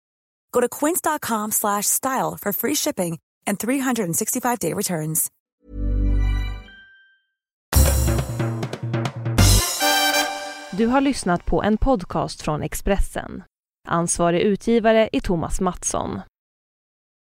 Go to quince.com slash style for free shipping and 365-day returns. Du har lyssnat på en podcast från Expressen. Ansvarig utgivare är Thomas Mattsson.